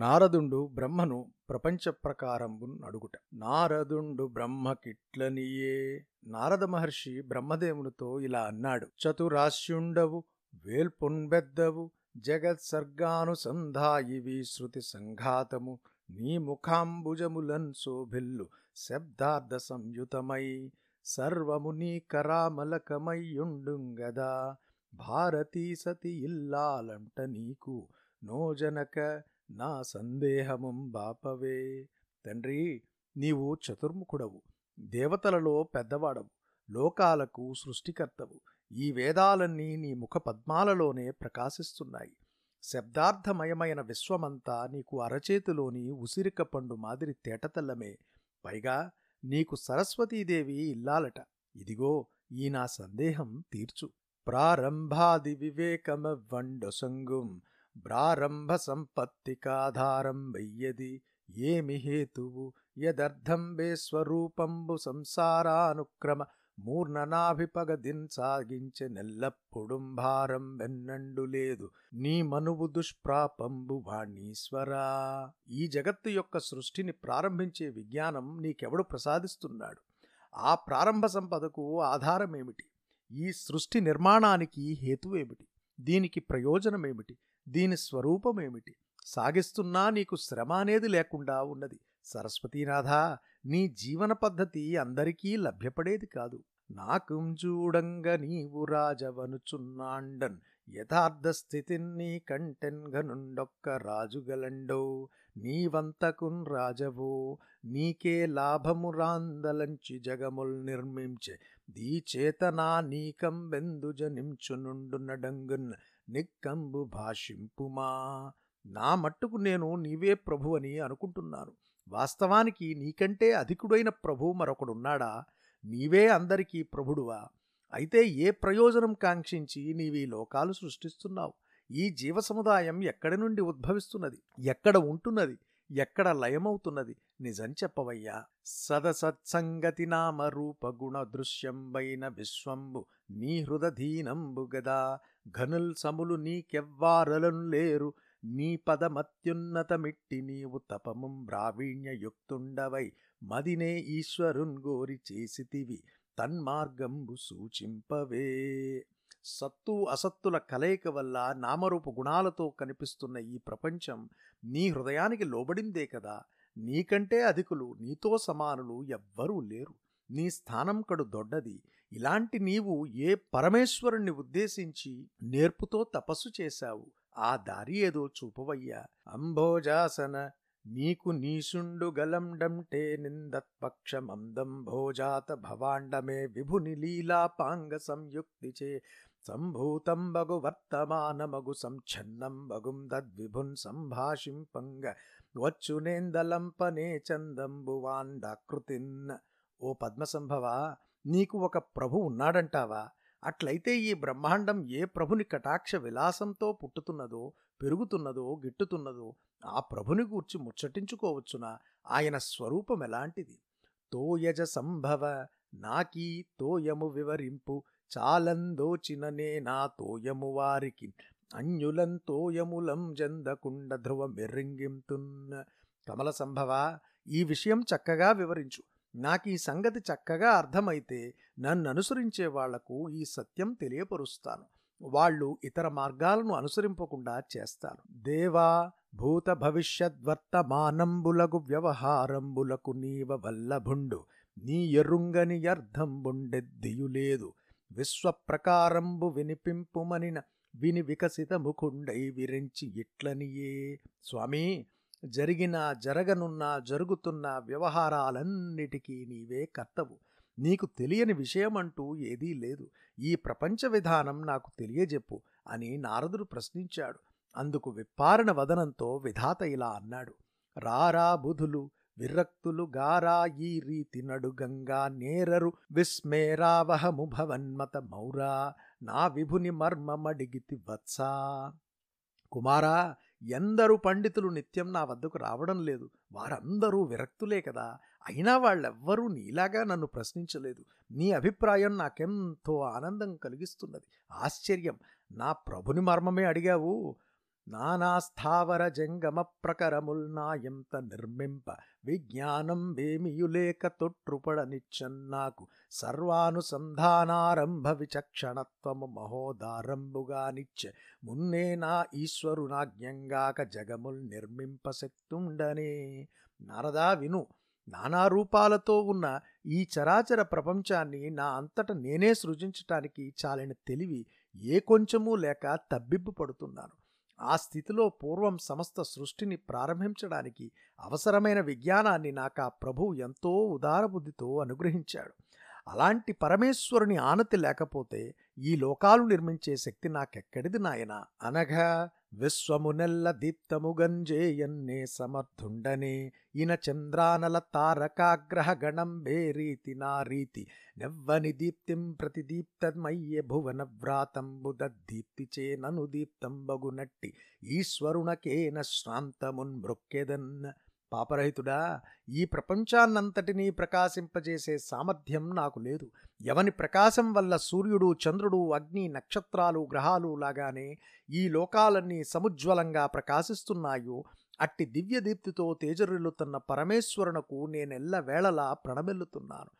నారదుండు బ్రహ్మను ప్రపంచ ప్రకారంబున్ అడుగుట. నారదుండు బ్రహ్మకిట్లనియే నారద మహర్షి బ్రహ్మదేవునితో ఇలా అన్నాడు. చతురాశ్యుండవు వేల్పొన్బెద్దవు జగత్సర్గానుసంధాయివి శృతి సంఘాతము నీ ముఖాంబుజములన్ శోభిల్లు శబ్దార్థ సంయుతమై సర్వము నీ కరామలకమయ్యుండుంగదా భారతీ సతి ఇల్లాలంట నీకు నోజనక నా సందేహమం బాపవే. తండ్రి నీవు చతుర్ముఖుడవు. దేవతలలో పెద్దవాడవు. లోకాలకు సృష్టికర్తవు. ఈ వేదాలన్నీ నీ ముఖ పద్మాలలోనే ప్రకాశిస్తున్నాయి. శబ్దార్థమయమైన విశ్వమంతా నీకు అరచేతిలోని ఉసిరిక పండు మాదిరి తేటతల్లమే. పైగా నీకు సరస్వతీదేవి ఇల్లాలట. ఇదిగో ఈ నా సందేహం తీర్చు. ప్రారంభాది వివేకమవ్వండొసంగుం. ప్రారంభ సంపత్తికాధారం వెయ్యది ఏమి హేతువు? యదర్థం బే స్వరూపంబు సంసారానుక్రమ మూర్ణనాభిపగదిన్ సాగించె నెల్లప్పుడుం భారం వెన్నండు లేదు. నీ మనువు దుష్ప్రాపంబు వాణీశ్వరా. ఈ జగత్తు యొక్క సృష్టిని ప్రారంభించే విజ్ఞానం నీకెవడు ప్రసాదిస్తున్నాడు? ఆ ప్రారంభ సంపదకు ఆధారమేమిటి? ఈ సృష్టి నిర్మాణానికి హేతువేమిటి? దీనికి ప్రయోజనమేమిటి? దీని స్వరూపమేమిటి? సాగిస్తున్నా నీకు శ్రమ అనేది లేకుండా ఉన్నది. సరస్వతీనాథ నీ జీవన పద్ధతి అందరికీ లభ్యపడేది కాదు. నాకుం చూడంగ నీవు రాజవనుచున్నాండన్. యథార్థ స్థితిని నీ కంటెన్గనుండొక్క రాజుగలండో నీవంతకున్ రాజవో నీకే లాభము రాందలంచి జగముల్ నిర్మించే. దీచేతనా నీకం బెందుజ నించునుండునడంగున్ నిక్కంబు భాషింపుమా నా మట్టుకు నేను నీవే ప్రభు అని అనుకుంటున్నాను. వాస్తవానికి నీకంటే అధికుడైన ప్రభు మరొకడున్నాడా? నీవే అందరికీ ప్రభుడువా? అయితే ఏ ప్రయోజనం కాంక్షించి నీవీ లోకాలు సృష్టిస్తున్నావు? ఈ జీవ సముదాయం ఎక్కడి నుండి ఉద్భవిస్తున్నది? ఎక్కడ ఉంటున్నది? ఎక్కడ లయమవుతున్నది? నిజం చెప్పవయ్యా. సదసత్సంగతి నామ రూప గుణ దృశ్యంబైన విశ్వంబు నీ హృదధీనంబు గదా. ఘనుల్ సములు నీకెవ్వారలను లేరు. నీ పదమత్యున్నతమిట్టి నీవు తపముం బ్రావీణ్యయుక్తుండవై. మదినే ఈశ్వరున్ గోరి చేసితివి తన్మార్గంబు సూచింపవే. సత్తు అసత్తుల కలయిక వల్ల నామరూప గుణాలతో కనిపిస్తున్న ఈ ప్రపంచం నీ హృదయానికి లోబడిందే కదా. నీకంటే అధికులు నీతో సమానులు ఎవ్వరూ లేరు. నీ స్థానం కడు దొడ్డది. ఇలాంటి నీవు ఏ పరమేశ్వరుణ్ణి ఉద్దేశించి నేర్పుతో తపస్సు చేశావు? ఆ దారి ఏదో చూపవయ్యా. అంభోజాసన నీకు నీసుండు గలండంటే నిందత్పక్షమందం భోజాత భవాండమే విభుని లీలాపాంగ సంయుక్తిచే. సంభూతం బగు వర్తమానమగు సంఛన్నం బగుం దద్విభున్ సంభాషింపంగ వచ్చునేందలంపనే చందంబువాండాకృతిన్ ఓ పద్మసంభవ నీకు ఒక ప్రభు ఉన్నాడంటావా? అట్లయితే ఈ బ్రహ్మాండం ఏ ప్రభుని కటాక్ష విలాసంతో పుట్టుతున్నదో పెరుగుతున్నదో గిట్టుతున్నదో ఆ ప్రభుని గూర్చి ముచ్చటించుకోవచ్చునా? ఆయన స్వరూపం ఎలాంటిది? తోయజ సంభవ నాకీ తోయము వివరింపు చాలందోచిననే నా తోయము వారికి. అన్యులం తోయములం జందకుండ ధ్రువ మెర్రింగింతున్న కమల సంభవ ఈ విషయం చక్కగా వివరించు. నాకు ఈ సంగతి చక్కగా అర్థమైతే నన్ను అనుసరించే వాళ్ళకు ఈ సత్యం తెలియపరుస్తాను. వాళ్ళు ఇతర మార్గాలను అనుసరింపకుండా చేస్తాను దేవా భూత భవిష్యద్వర్తమానంబులగు వ్యవహారంబులకు నీవ వల్లభుండు. నీ ఎరుంగని అర్థంబుండెద్దియులేదు విశ్వప్రకారంబు వినిపింపుమనిన విని వికసిత ముఖుండై విరించి ఇట్లనియే. స్వామీ జరిగిన జరగనున్న జరుగుతున్న వ్యవహారాలన్నిటికీ నీవే కర్తవు. నీకు తెలియని విషయమంటూ ఏదీ లేదు. ఈ ప్రపంచ విధానం నాకు తెలియజెప్పు అని నారదుడు ప్రశ్నించాడు. అందుకు విప్పారణ వదనంతో విధాత ఇలా అన్నాడు. రారా బుధులు విరక్తులు గారా ఈ రీతి నడుగంగా నేరరు విస్మేరావహము భవన్మత మౌరా నా విభుని మర్మమడిగితి వత్సా. కుమారా ఎందరు పండితులు నిత్యం నా వద్దకు రావడం లేదు. వారందరూ విరక్తులే కదా. అయినా వాళ్ళెవ్వరూ నీలాగా నన్ను ప్రశ్నించలేదు. నీ అభిప్రాయం నాకెంతో ఆనందం కలిగిస్తున్నది. ఆశ్చర్యం. నా ప్రభుని మర్మమే అడిగావు? నానాస్థావర జంగమ ప్రకరముల్నాయంత నిర్మింప విజ్ఞానం వేమియులేక తొట్రుపడనిచ్చన్నాకు సర్వానుసంధానారంభ విచక్షణత్వము మహోదారంభుగా నిచ్చే మున్నే నా ఈశ్వరునాజ్ఞంగాక జగముల్ నిర్మింప శక్తుండనే. నారదా విను. నానా రూపాలతో ఉన్న ఈ చరాచర ప్రపంచాన్ని నా అంతట నేనే సృజించటానికి చాలిన తెలివి ఏ కొంచెమూ లేక తబ్బిబ్బు పడుతున్నాను. ఆ స్థితిలో పూర్వం సమస్త సృష్టిని ప్రారంభించడానికి అవసరమైన విజ్ఞానాన్ని నాకు ఆ ప్రభువు ఎంతో ఉదారబుద్ధితో అనుగ్రహించాడు. అలాంటి పరమేశ్వరుని ఆనతి లేకపోతే ఈ లోకాలు నిర్మించే శక్తి నాకెక్కడిది నాయనా? అనగా విశ్వమునెల్ల దీప్తముగంజేయన్నే సమర్థుండనే. ఇన చంద్రానల తారకాగ్రహ గణం బేరీతి నా రీతి నెవ్వని దీప్తిం ప్రతిదీప్తమయ్యే భువన వ్రాతంబు దీప్తి చే నను దీప్తంబగునట్టి ఈశ్వరుణకేన శ్రాంతమున్ మృక్కెదన్ పాపరహితుడా ఈ ప్రపంచాన్నంతటినీ ప్రకాశింపజేసే సామర్థ్యం నాకు లేదు. ఎవని ప్రకాశం వల్ల సూర్యుడు చంద్రుడు అగ్ని నక్షత్రాలు గ్రహాలు లాగానే ఈ లోకాలన్నీ సముజ్వలంగా ప్రకాశిస్తున్నాయో అట్టి దివ్యదీప్తితో తేజరిల్లుతున్న పరమేశ్వరునకు నేనెల్ల వేళలా ప్రణమిల్లుతున్నాను.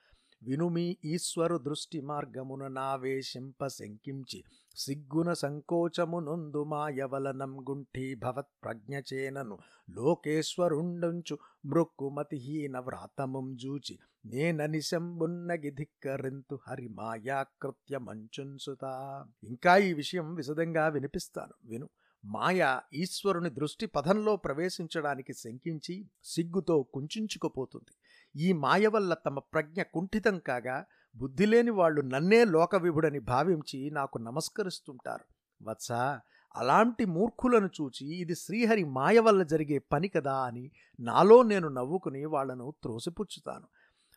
వినుమి ఈశ్వరు దృష్టి మార్గమున నావేశింప శంకించి సిగ్గున సంకోచమునొందు మాయవలనం గుంఠీ భవత్ ప్రజ్ఞచేనను లోకేశ్వరుండంచు మృక్కుమతిహీన వ్రాతముం జూచి నేననిశంబున్నగి ధిక్కరింతు హరి మాయాకృత్య మంచున్సుతా ఇంకా ఈ విషయం విశదంగా వినిపిస్తాను. విను. మాయ ఈశ్వరుని దృష్టి పథంలో ప్రవేశించడానికి శంకించి సిగ్గుతో కుంచుకుపోతుంది ఈ మాయ వల్ల తమ ప్రజ్ఞ కుంఠితం కాగా బుద్ధిలేని వాళ్ళు నన్నే లోకవిభుడని భావించి నాకు నమస్కరిస్తుంటారు. వత్సా అలాంటి మూర్ఖులను చూచి ఇది శ్రీహరి మాయ వల్ల జరిగే పని కదా అని నాలో నేను నవ్వుకుని వాళ్ళను త్రోసిపుచ్చుతాను.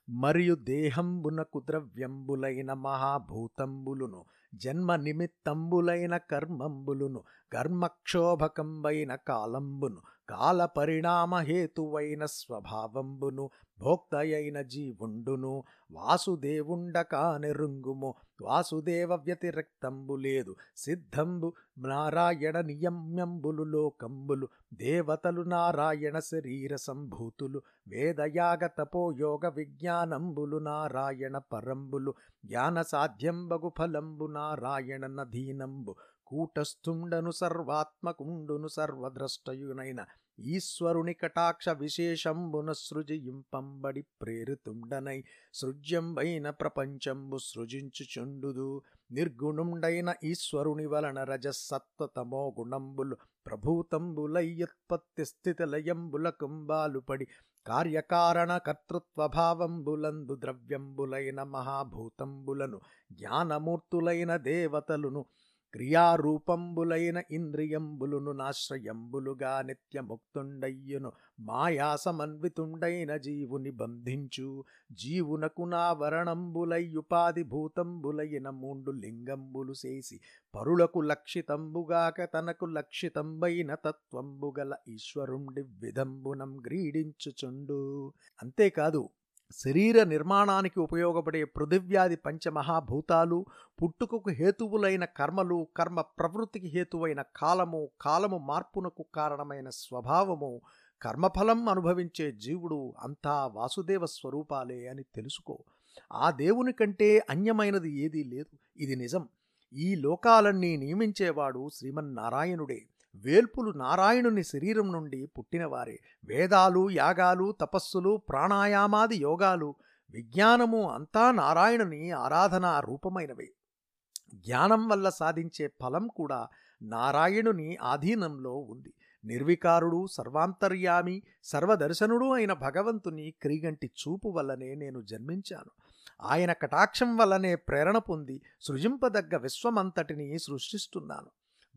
మరియు దేహంబునకు ద్రవ్యంబులైన మహాభూతంబులును జన్మ నిమిత్తంబులైన కర్మంబులును కర్మక్షోభకంబైన కాలంబును కాల పరిణామహేతువైన స్వభావంబును భోక్తయైన జీవుండును వాసుదేవుండకానిరుంగుము వాసుదేవ వ్యతిరక్తంబు లేదు సిద్ధంబు నారాయణ నియమ్యంబులు లోకంబులు దేవతలు నారాయణ శరీర సంభూతులు వేదయాగ తపోయోగ విజ్ఞానంబులు నారాయణ పరంబులు జ్ఞాన సాధ్యంబగు ఫలంబు నారాయణ నధీనంబు కూటస్థుండను సర్వాత్మకుండును సర్వద్రష్టయునైన ఈశ్వరుని కటాక్ష విశేషంబున సృజయింపంబడి ప్రేరితుండనై సృజ్యంబైన ప్రపంచంబు సృజించుచుండుదు. నిర్గుణుండైన ఈశ్వరుని వలన రజసత్వతమో గుణంబులు ప్రభూతంబులయ్యుత్పత్తి స్థితిలయంబుల కుంబాలుపడి కార్యకారణ కర్తృత్వభావంబులందు ద్రవ్యంబులైన మహాభూతంబులను జ్ఞానమూర్తులైన దేవతలును క్రియారూపంబులైన ఇంద్రియంబులును నాశ్రయంబులుగా నిత్యముక్తుండయ్యును. మాయాసమన్వితుండైన జీవుని బంధించు. జీవునకు నావరణంబులయ్యుపాధి భూతంబులైన మూండు లింగంబులు చేసి పరులకు లక్షితంబుగాక తనకు లక్షితంబైన తత్వంబుగల ఈశ్వరుండి విధంబునం గ్రీడించుచుండు. అంతేకాదు శరీర నిర్మాణానికి ఉపయోగపడే పృథివ్యాది పంచమహాభూతాలు పుట్టుకకు హేతువులైన కర్మలు కర్మ ప్రవృత్తికి హేతువైన కాలము కాలము మార్పునకు కారణమైన స్వభావము కర్మఫలం అనుభవించే జీవుడు అంతా వాసుదేవ స్వరూపాలే అని తెలుసుకో. ఆ దేవుని కంటే అన్యమైనది ఏదీ లేదు. ఇది నిజం. ఈ లోకాలన్నీ నియమించేవాడు శ్రీమన్నారాయణుడే. వేల్పులు నారాయణుని శరీరం నుండి పుట్టినవారే. వేదాలు యాగాలు తపస్సులు ప్రాణాయామాది యోగాలు విజ్ఞానము అంతా నారాయణుని ఆరాధనా రూపమైనవి. జ్ఞానం వల్ల సాధించే ఫలం కూడా నారాయణుని ఆధీనంలో ఉంది. నిర్వికారుడు సర్వాంతర్యామి సర్వదర్శనుడు అయిన భగవంతుని క్రీగంటి చూపు వల్లనే నేను జన్మించాను. ఆయన కటాక్షం వల్లనే ప్రేరణ పొంది సృజింపదగ్గ విశ్వమంతటిని సృష్టిస్తున్నాను.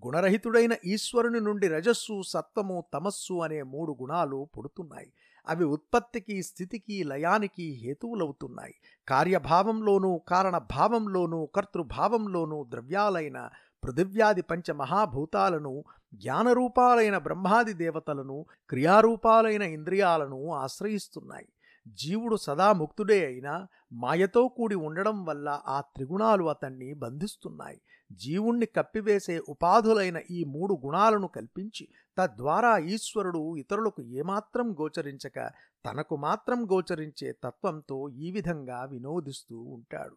గుణరహితుడైన ఈశ్వరుని నుండి రజస్సు సత్వము తమస్సు అనే మూడు గుణాలు పుడుతున్నాయి. అవి ఉత్పత్తికి స్థితికి లయానికి హేతువులవుతున్నాయి. కార్యభావంలోనూ కారణభావంలోనూ కర్తృభావంలోనూ ద్రవ్యాలైన పృథివ్యాది పంచమహాభూతాలను జ్ఞానరూపాలైన బ్రహ్మాది దేవతలను క్రియారూపాలైన ఇంద్రియాలను ఆశ్రయిస్తున్నాయి. జీవుడు సదా ముక్తుడే అయినా మాయతో కూడి ఉండడం వల్ల ఆ త్రిగుణాలు అతన్ని బంధిస్తున్నాయి. జీవుణ్ణి కప్పివేసే ఉపాధులైన ఈ మూడు గుణాలను కల్పించి తద్వారా ఈశ్వరుడు ఇతరులకు ఏమాత్రం గోచరించక తనకు మాత్రం గోచరించే తత్వంతో ఈ విధంగా వినోదిస్తూ ఉంటాడు.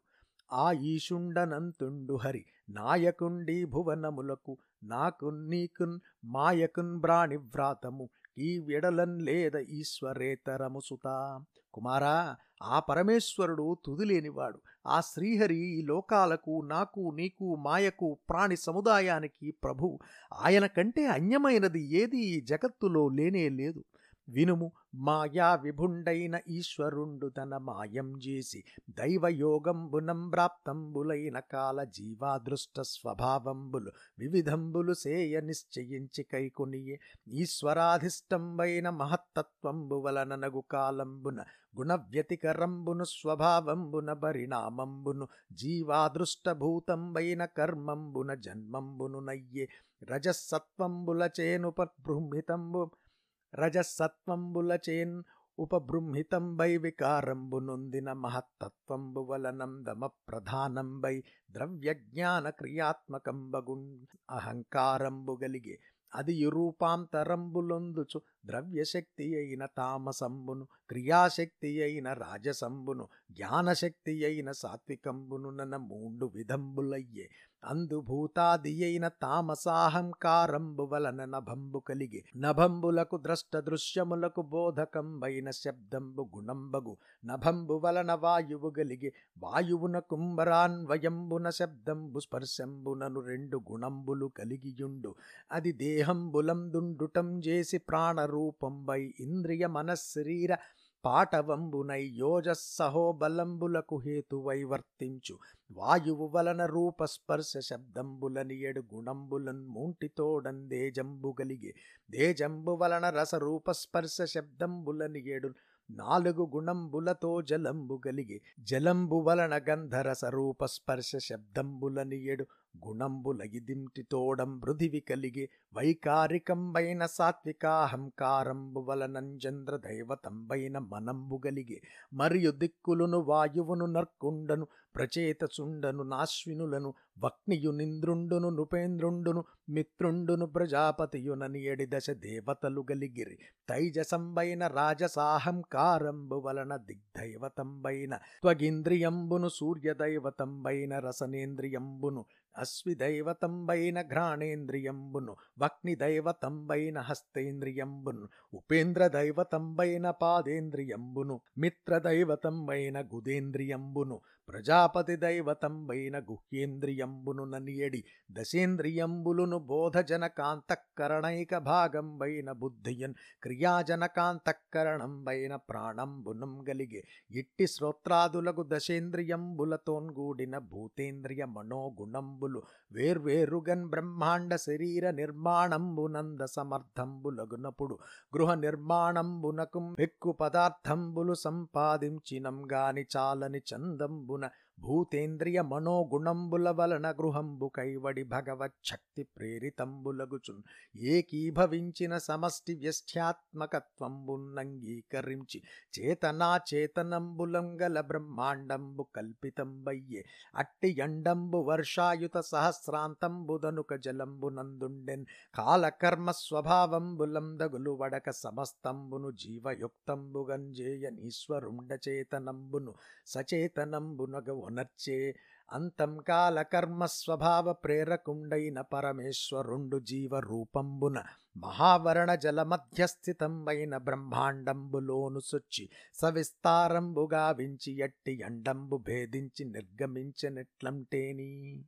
ఆ ఈశుండనంతుండు హరి నాయకుండి భువనములకు నాకున్ నీకున్ మాయకున్ బ్రాణివ్రాతము ఈ విడలన్ లేద ఈశ్వరేతరము సుతా. కుమారా ఆ పరమేశ్వరుడు తుదిలేనివాడు. ఆ శ్రీహరి ఈ లోకాలకు నాకు నీకు మాయకు ప్రాణి సముదాయానికి ప్రభు ఆయన కంటే అన్యమైనది ఏది ఈ జగత్తులో లేనే లేదు. వినుము. మాయా విభుండైన ఈశ్వరుండు తన మాయం చేసి దైవయోగంబునం ప్రాప్తంబులైన కాల జీవాదృష్ట స్వభావంబులు వివిధంబులు సేయ నిశ్చయించి కైకునియే ఈశ్వరాధిష్టంబైన మహత్తత్వంబు వలననగు కాలంబున గుణవ్యతికరంబును స్వభావంబున పరిణామంబును జీవాదృష్టభూతంబైన కర్మంబున జన్మంబును నయ్యే రజసత్వంబుల చేనుపబృంహితంబు రజసత్వంబులచేన్ ఉపబృంహితంబై వికారంబు మహత్తత్వంబు వలనందమ ప్రధానంబై ద్రవ్యజ్ఞాన క్రియాత్మకంబగున్ అహంకారంబు గలిగే అది రూపాంతరంబులొందుచు ద్రవ్యశక్తి అయిన తామసంబును క్రియాశక్తి అయిన రాజసంబును జ్ఞానశక్తి అయిన సాత్వికంబును నన మూండు విధంబులయ్యే. అందుభూతాది అయిన తామసాహంకారంబు వలన నభంబు కలిగి. నభంబులకు ద్రష్ట దృశ్యములకు బోధకంబైన శబ్దంబు గుణంబగు. నభంబు వలన వాయువు గలిగి. వాయువున కుంభరాన్వయంబున శబ్దంబు స్పర్శంబునను రెండు గుణంబులు కలిగియుండు. అది దేహంబులందుండుటం చేసి ప్రాణరూపంబై ఇంద్రియ మనశ్శరీర పాటవంబునై యోజస్సహోబలంబులకు హేతువై వర్తించు. వాయువు వలన రూపస్పర్శ శబ్దంబులని ఎడు గుణంబులన్ మూంటితోడన్ దేజంబు గలిగే. దేజంబు వలన రసరూపస్పర్శ శబ్దంబులని ఎడు నాలుగు గుణంబులతో జలంబు గలిగే. జలంబు వలన గంధరస రూపస్పర్శ శబ్దంబులని ఎడు గుణంబులగిదింటితోడం మృధివి కలిగి వైకారికంబైన సాత్వికాహంకారంబు వలనంజంద్ర దైవతంబైన మనంబు గలిగే మరియు దిక్కులును వాయువును నర్కుండను ప్రచేతసుండను నాశ్వినులను వక్నియునింద్రుండును నృపేంద్రుండును మిత్రుండును ప్రజాపతియునని ఎడి దశ దేవతలు గలిగిరి తైజసంబైన రాజసాహంకారంబు వలన దిగ్దైవతంబైన త్వగింద్రియంబును సూర్యదైవతంబైన రసనేంద్రియంబును అశ్విదైవతంబైన ఘ్రాణేంద్రియంబును వక్నిదైవతంబైన హస్తేంద్రియంబును ఉపేంద్రదైవతంబైన పాదేంద్రియంబును మిత్రదైవతంబైన గుదేంద్రియంబును ప్రజాపతి దైవతంబైన గుహ్యేంద్రియంబును ననియడి దశేంద్రియంబులును బోధజనకాంతఃకరణైక భాగంబైన బుద్ధియన్ క్రియాజనకాంతఃకరణంబైన ప్రాణంబునం గలిగే ఇట్టి శ్రోత్రాదులకు దశేంద్రియంబులతోన్గూడిన భూతేంద్రియ మనోగుణంబులు వేర్వేరుగన్ బ్రహ్మాండ శరీర నిర్మాణంబునంద సమర్థంబులగునప్పుడు గృహ నిర్మాణంబునకు పెక్కు పదార్థంబులు సంపాదించినం గాని చాలని చందంబున భూతేంద్రియ మనోగుణంబుల వలన గృహంబు కైవడి భగవచ్చక్తి ప్రేరితంబులగుచున్ ఏకీభవించిన సమష్టి వ్యష్ట్యాత్మకత్వంబున్నంగీకరించి చేతనాచేతనంబులంగల బ్రహ్మాండంబు కల్పితంబయ్యే అట్టి ఎండంబు వర్షాయుత సహస్రాంతంబుదనుక జలంబునందుండెన్ కాలకర్మ స్వభావంబులందగులు వడక సమస్తంబును జీవయుక్తంబుగంజేయనీశ్వరుండ చేతనంబును సచేతనంబునగ ఒనర్చే అంతం కాల కర్మ స్వభావ ప్రేరకుండైన పరమేశ్వరుండు జీవ రూపంబున మహావరణ జల మధ్యస్థితంబైన బ్రహ్మాండంబులోను సొచ్చి సవిస్తారంబుగా వించి ఎట్టి ఎండంబు భేదించి నిర్గమించినట్లంటేని.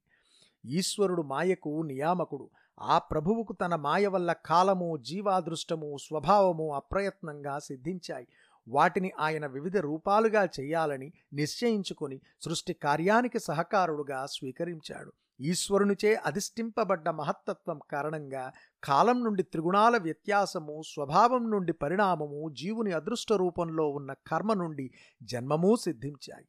ఈశ్వరుడు మాయకు నియామకుడు. ఆ ప్రభువుకు తన మాయ వల్ల కాలము జీవాదృష్టము స్వభావము అప్రయత్నంగా సిద్ధించాయి. వాటిని ఆయన వివిధ రూపాలుగా చేయాలని నిశ్చయించుకొని సృష్టి కార్యానికి సహకారుడుగా స్వీకరించాడు. ఈశ్వరునిచే అధిష్ఠింపబడ్డ మహత్తత్వం కారణంగా కాలం నుండి త్రిగుణాల వ్యత్యాసము స్వభావం నుండి పరిణామము జీవుని అదృష్ట రూపంలో ఉన్న కర్మ నుండి జన్మము సిద్ధించాయి.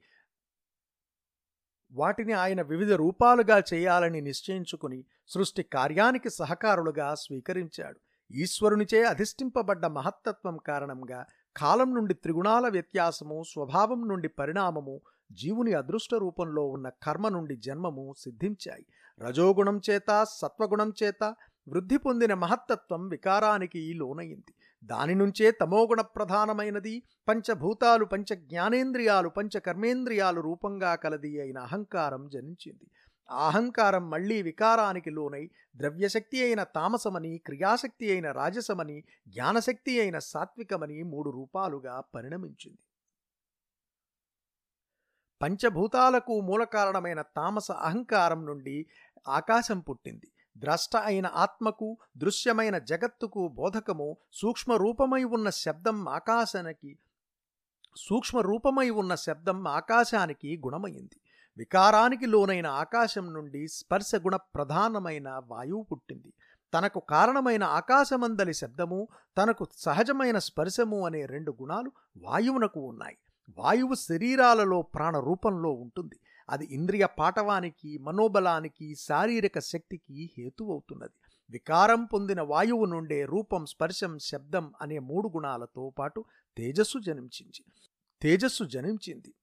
వాటిని ఆయన వివిధ రూపాలుగా చేయాలని నిశ్చయించుకుని సృష్టి కార్యానికి సహకారులుగా స్వీకరించాడు. ఈశ్వరునిచే అధిష్ఠింపబడ్డ మహత్తత్వం కారణంగా కాలం నుండి త్రిగుణాల వ్యత్యాసము స్వభావం నుండి పరిణామము జీవుని అదృష్ట రూపంలో ఉన్న కర్మ నుండి జన్మము సిద్ధించాయి. రజోగుణం చేత సత్వగుణం చేత వృద్ధి పొందిన మహత్తత్వం వికారానికి లోనయింది. దాని నుంచే తమోగుణ ప్రధానమైనది. పంచభూతాలు పంచ జ్ఞానేంద్రియాలు పంచ కర్మేంద్రియాలు రూపంగా కలది అయిన అహంకారం జనించింది. అహంకారం మళ్ళీ వికారానికి లోనై ద్రవ్యశక్తి అయిన తామసమని క్రియాశక్తి అయిన రాజసమని జ్ఞానశక్తి అయిన సాత్వికమని మూడు రూపాలుగా పరిణమించింది. పంచభూతాలకు మూలకారణమైన తామస అహంకారం నుండి ఆకాశం పుట్టింది. ద్రష్ట అయిన ఆత్మకు దృశ్యమైన జగత్తుకు బోధకము సూక్ష్మ రూపమై ఉన్న శబ్దం ఆకాశానికి సూక్ష్మ రూపమై ఉన్న శబ్దం ఆకాశానికి గుణమైంది. వికారానికి లోనైన ఆకాశం నుండి స్పర్శ గుణ ప్రధానమైన వాయువు పుట్టింది. తనకు కారణమైన ఆకాశమందలి శబ్దము తనకు సహజమైన స్పర్శము అనే రెండు గుణాలు వాయువునకు ఉన్నాయి. వాయువు శరీరాలలో ప్రాణ రూపంలో ఉంటుంది. అది ఇంద్రియ పాటవానికి మనోబలానికి శారీరక శక్తికి హేతువవుతున్నది వికారం పొందిన వాయువు నుండే రూపం స్పర్శం శబ్దం అనే మూడు గుణాలతో పాటు తేజస్సు జనించింది తేజస్సు జనించింది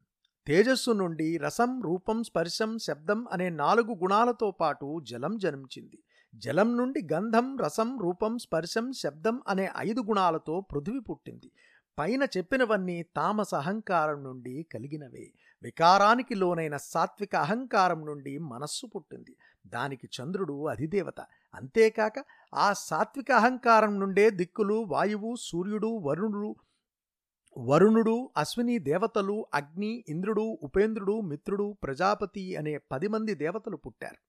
తేజస్సు నుండి రసం రూపం స్పర్శం శబ్దం అనే నాలుగు గుణాలతో పాటు జలం జన్మించింది. జలం నుండి గంధం రసం రూపం స్పర్శం శబ్దం అనే ఐదు గుణాలతో పృథివి పుట్టింది. పైన చెప్పినవన్నీ తామస అహంకారం నుండి కలిగినవే. వికారానికి లోనైన సాత్విక అహంకారం నుండి మనస్సు పుట్టింది. దానికి చంద్రుడు అధిదేవత. అంతేకాక ఆ సాత్విక అహంకారం నుండే దిక్కులు వాయువు సూర్యుడు వరుణుడు వరుణుడు అశ్విని దేవతలు అగ్ని ఇంద్రుడు ఉపేంద్రుడు మిత్రుడు ప్రజాపతి అనే పది మంది దేవతలు పుట్టారు.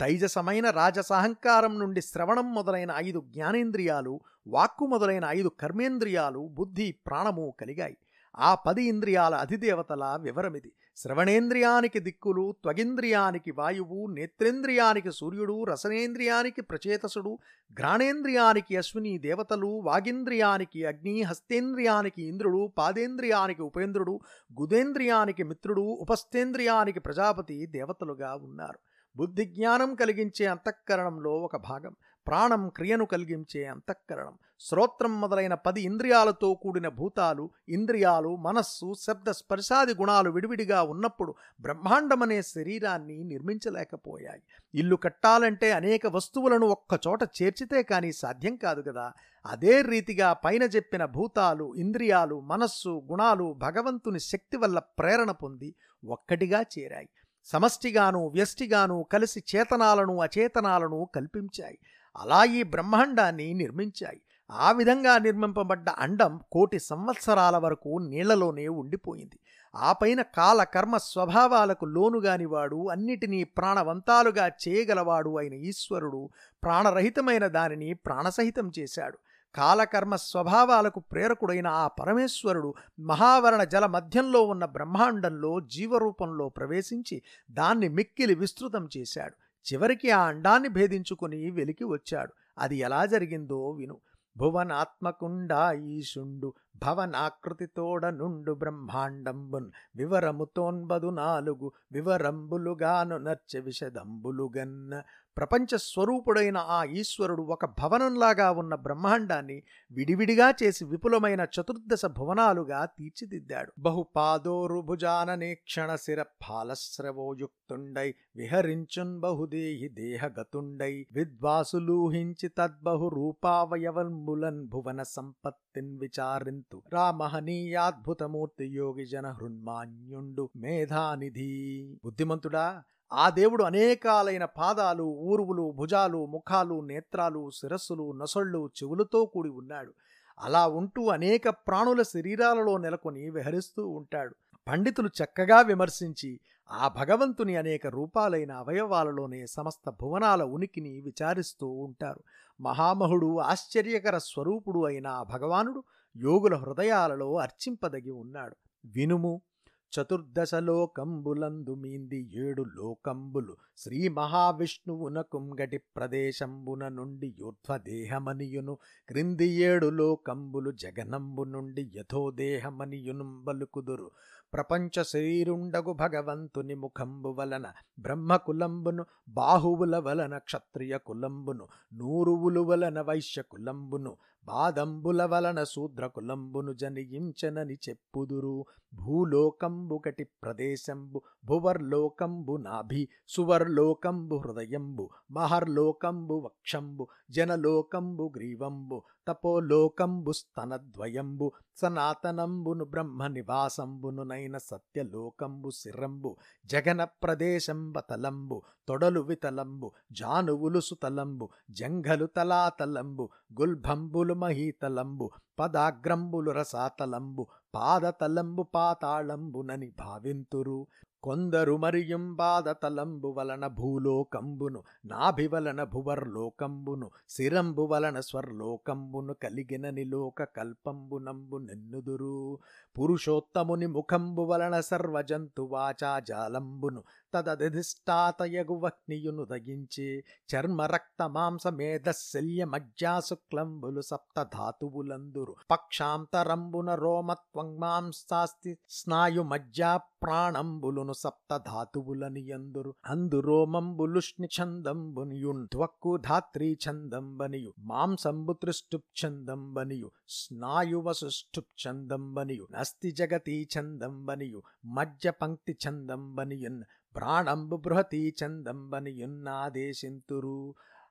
తైజసమైన రాజసహంకారం నుండి శ్రవణం మొదలైన ఐదు జ్ఞానేంద్రియాలు వాక్కు మొదలైన ఐదు కర్మేంద్రియాలు బుద్ధి ప్రాణము కలిగాయి. ఆ పది ఇంద్రియాల అధిదేవతల వివరమిది. శ్రవణేంద్రియానికి దిక్కులు త్వగింద్రియానికి వాయువు నేత్రేంద్రియానికి సూర్యుడు రసనేంద్రియానికి ప్రచేతసుడు ఘ్రాణేంద్రియానికి అశ్విని దేవతలు వాగింద్రియానికి అగ్ని హస్తేంద్రియానికి ఇంద్రుడు పాదేంద్రియానికి ఉపేంద్రుడు గుదేంద్రియానికి మిత్రుడు ఉపస్థేంద్రియానికి ప్రజాపతి దేవతలుగా ఉన్నారు. బుద్ధి జ్ఞానం కలిగించే అంతఃకరణంలో ఒక భాగం. ప్రాణం క్రియను కలిగించే అంతఃకరణం. శ్రోత్రం మొదలైన పది ఇంద్రియాలతో కూడిన భూతాలు ఇంద్రియాలు మనస్సు శబ్ద స్పర్శాది గుణాలు విడివిడిగా ఉన్నప్పుడు బ్రహ్మాండమనే శరీరాన్ని నిర్మించలేకపోయాయి. ఇల్లు కట్టాలంటే అనేక వస్తువులను ఒక్కచోట చేర్చితే కానీ సాధ్యం కాదు కదా అదే రీతిగా పైన చెప్పిన భూతాలు ఇంద్రియాలు మనస్సు గుణాలు భగవంతుని శక్తి వల్ల ప్రేరణ పొంది ఒక్కటిగా చేరాయి. సమష్టిగాను వ్యష్టిగాను కలిసి చేతనాలను అచేతనాలను కల్పించాయి. అలా ఈ బ్రహ్మాండాన్ని నిర్మించాయి. ఆ విధంగా నిర్మింపబడ్డ అండం కోటి సంవత్సరాల వరకు నీళ్ళలోనే ఉండిపోయింది. ఆ పైన కాల కర్మ స్వభావాలకు లోనుగానివాడు అన్నిటినీ ప్రాణవంతాలుగా చేయగలవాడు అయిన ఈశ్వరుడు ప్రాణరహితమైన దానిని ప్రాణసహితం చేశాడు. కాలకర్మ స్వభావాలకు ప్రేరకుడైన ఆ పరమేశ్వరుడు మహావరణ జల మధ్యంలో ఉన్న బ్రహ్మాండంలో జీవరూపంలో ప్రవేశించి దాన్ని మిక్కిలి విస్తృతం చేశాడు. చివరికి ఆ అండాన్ని భేదించుకుని వెలికి వచ్చాడు. అది ఎలా జరిగిందో విను. భువనాత్మకుండా ఈశుండు భవనాకృతితోడ నుండు బ్రహ్మాండంబున్ వివరముతోన్బదు నాలుగు వివరంబులుగాను నర్చ విషదంబులుగన్న ప్రపంచ స్వరూపుడైన ఆ ఈశ్వరుడు ఒక భవనంలాగా ఉన్న బ్రహ్మాండాన్ని విడివిడిగా చేసి విపులమైన చతుర్దశ భువనాలుగా తీర్చిదిద్దాడు. బహుపాదోరు భుజాననే శిర ఫాలశ్రవోయుక్తుండై విహరించున్ బహుదేహి దేహగతుండై విద్వాసులూహించి తద్బహు రూపావయవన్ములన్ భువన సంపత్తిన్ విచారింతు. రామహనీయాద్భుతమూర్తి యోగి జన హృన్మాన్యుండు మేధానిధి. బుద్ధిమంతుడా ఆ దేవుడు అనేకాలైన పాదాలు ఊరువులు భుజాలు ముఖాలు నేత్రాలు శిరస్సులు నొసళ్ళు చెవులతో కూడి ఉన్నాడు. అలా ఉంటూ అనేక ప్రాణుల శరీరాలలో నెలకొని విహరిస్తూ ఉంటాడు. పండితులు చక్కగా విమర్శించి ఆ భగవంతుని అనేక రూపాలైన అవయవాలలోనే సమస్త భువనాల ఉనికిని విచారిస్తూ ఉంటారు. మహామహుడు ఆశ్చర్యకర స్వరూపుడు అయిన ఆ భగవానుడు యోగుల హృదయాలలో అర్చింపదగి ఉన్నాడు. వినుము చతుర్దశలోకంబులందు మీంది ఏడు లోకంబులు. శ్రీ మహావిష్ణువునకుంగటి ప్రదేశంబున నుండి యూర్ధ్వదేహమనియును క్రింది ఏడు లోకంబులు జగనంబు నుండి యథోదేహమనియును బలుకుదురు. ప్రపంచ శరీరుండగు భగవంతుని ముఖంబు వలన బ్రహ్మకులంబును బాహువుల వలన క్షత్రియ కులంబును నూరువులు వలన వైశ్య కులంబును బాదంబుల వలన శూద్రకులంబును జనియించనని చెప్పుదురు. భూలోకంబుకటి ప్రదేశంబు భువర్లోకంబు నాభి సువర్లోకంబు హృదయంబు మహర్లోకంబు వక్షంబు జనలోకంబు గ్రీవంబు తపోలోకంబు స్తనద్వయంబు సనాతనంబును బ్రహ్మ నివాసంబును నైన సత్యలోకంబు శిరంబు జగన ప్రదేశంబతలంబు తొడలు వితలంబు జానువులు సుతలంబు జంఘలు తలాతలంబు గుల్భంబులు మహీతలంబు పదాగ్రంబులు రసాతలంబు పాదతలంబు పాతాళంబునని భావింతురు. కొందరు మరియుం బాధతలంబు వలన భూలోకంబును నాభి వలన భువర్లోకంబును శిరంబు వలన స్వర్లోకంబును కలిగిన నిలోక కల్పంబునంబు నెన్నుదురు. పురుషోత్తముని ముఖంబు వలన సర్వజంతు వాచాజాలంబును తదధిష్టాతయగు వహ్నియును దగించే చర్మ మాంస మేధశల్య సప్త ధాతువులందురు పక్షాంతరంబున రోమత్వం మాంసాస్తి స్నాయు మజ్జా ప్రాణంబులును సప్త ధాతువులని ఎందురు? అందు రోమంబులుష్ణి ఛందంబునియున్ త్వక్కు ధాత్రి ఛందంబనియు మాంసంబు త్రిష్టుప్ ఛందంబనియు స్నాయువసుష్ఠుప్ ఛందంబనియు నస్తి జగతి ఛందంబనియు మజ్జ పంక్తి ఛందంబనియున్ ప్రాణంబు బృహతి ఛందంబనియున్నాదేశింతురు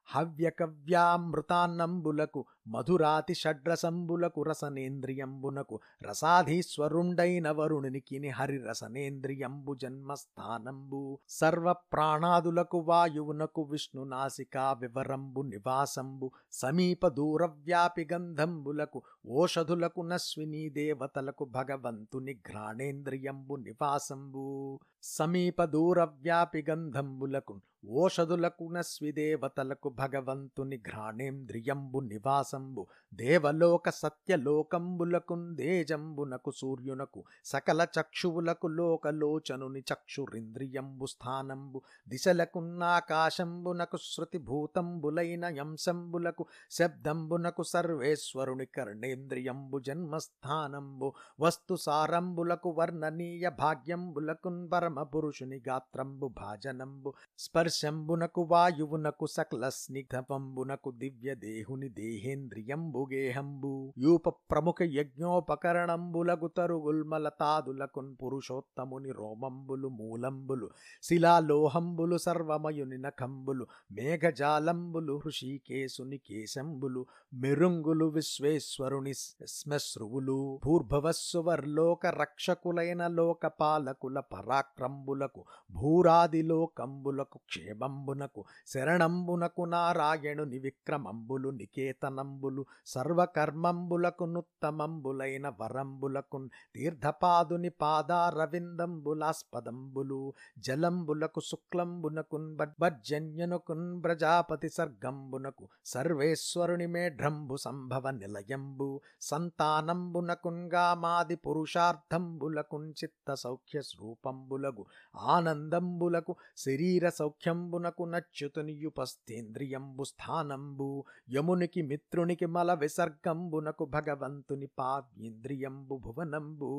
హవ్యకవ్యామృతాన్నంబులకు మధురాతి షడ్రసంబులకు రసనేంద్రియంబునకు రసాధీశ్వరుండైన వరుణునికిని హరిరసనేంద్రియంబు జన్మస్థానంబు సర్వ ప్రాణాదులకు వాయువునకు విష్ణునాసికా వివరంబు నివాసంబు సమీప దూరవ్యాపి గంధంబులకు ఓషధులకు నస్వినీ దేవతలకు భగవంతుని ఘ్రాణేంద్రియంబు నివాసంబు. సమీప దూరవ్యాపి గంధంబులకు ఓషధులకు నస్విదేవతలకు భగవంతుని ఘ్రాణేంద్రియంబు నివాసంబు. దేవలోక సత్యలోకంబులకు దేజంబునకు సూర్యునకు సకల చక్షువులకు లోకలోచనుని చక్షురింద్రియంబు స్థానంబు. దిశలకున్నాకాశంబునకు శృతిభూతంబులైన యంశంబులకు శబ్దంబునకు సర్వేశ్వరుని కర్ణే కర్ణేంద్రియంబు జన్మస్థానంబు వస్తు సారంబులకు వర్ణనీయ భాగ్యంబులకున్ పరమ పురుషుని గాత్రంబు భాజనంబు స్పర్శంబునకు వాయువునకు సకల స్నిగ్ధపంబునకు దివ్య దేహుని దేహేంద్రియంబు గేహంబు యూప ప్రముఖ యజ్ఞోపకరణంబులగు తరుగుల్మలతాదులకున్ పురుషోత్తముని రోమంబులు మూలంబులు శిలాలోహంబులు సర్వమయుని నఖంబులు మేఘజాలంబులు హృషికేశుని కేశంబులు మెరుంగులు విశ్వేశ్వరుని శ్మశ్రువులు భూర్భవస్సువర్లోక రక్షకులైన లోకపాలకుల పరాక్రంబులకు భూరాదిలోకంబులకు క్షేమంబునకు శరణంబునకు నారాయణుని విక్రమంబులు నికేతనంబులు సర్వకర్మంబులకు నుత్తమంబులైన వరంబులకు తీర్థపాదుని పాదారవిందంబులాస్పదంబులు జలంబులకు శుక్లంబునకున్ బర్జన్యనుకున్ ప్రజాపతి సర్గంబునకు సర్వేశ్వరుని మేఢ్రంభు సంభవ నిలయంబు సంతానంబునకున్ గామాది పురుషార్థంబులకున్ చిత్త సౌఖ్య స్వరూపంబులగు ఆనందంబులకు శరీర సౌఖ్యంబునకు నచ్యుతునియుపస్థేంద్రియంబు స్థానంబు యమునికి మిత్రునికి మల విసర్గంబునకు భగవంతుని పావ్యేంద్రియంబు భువనంబు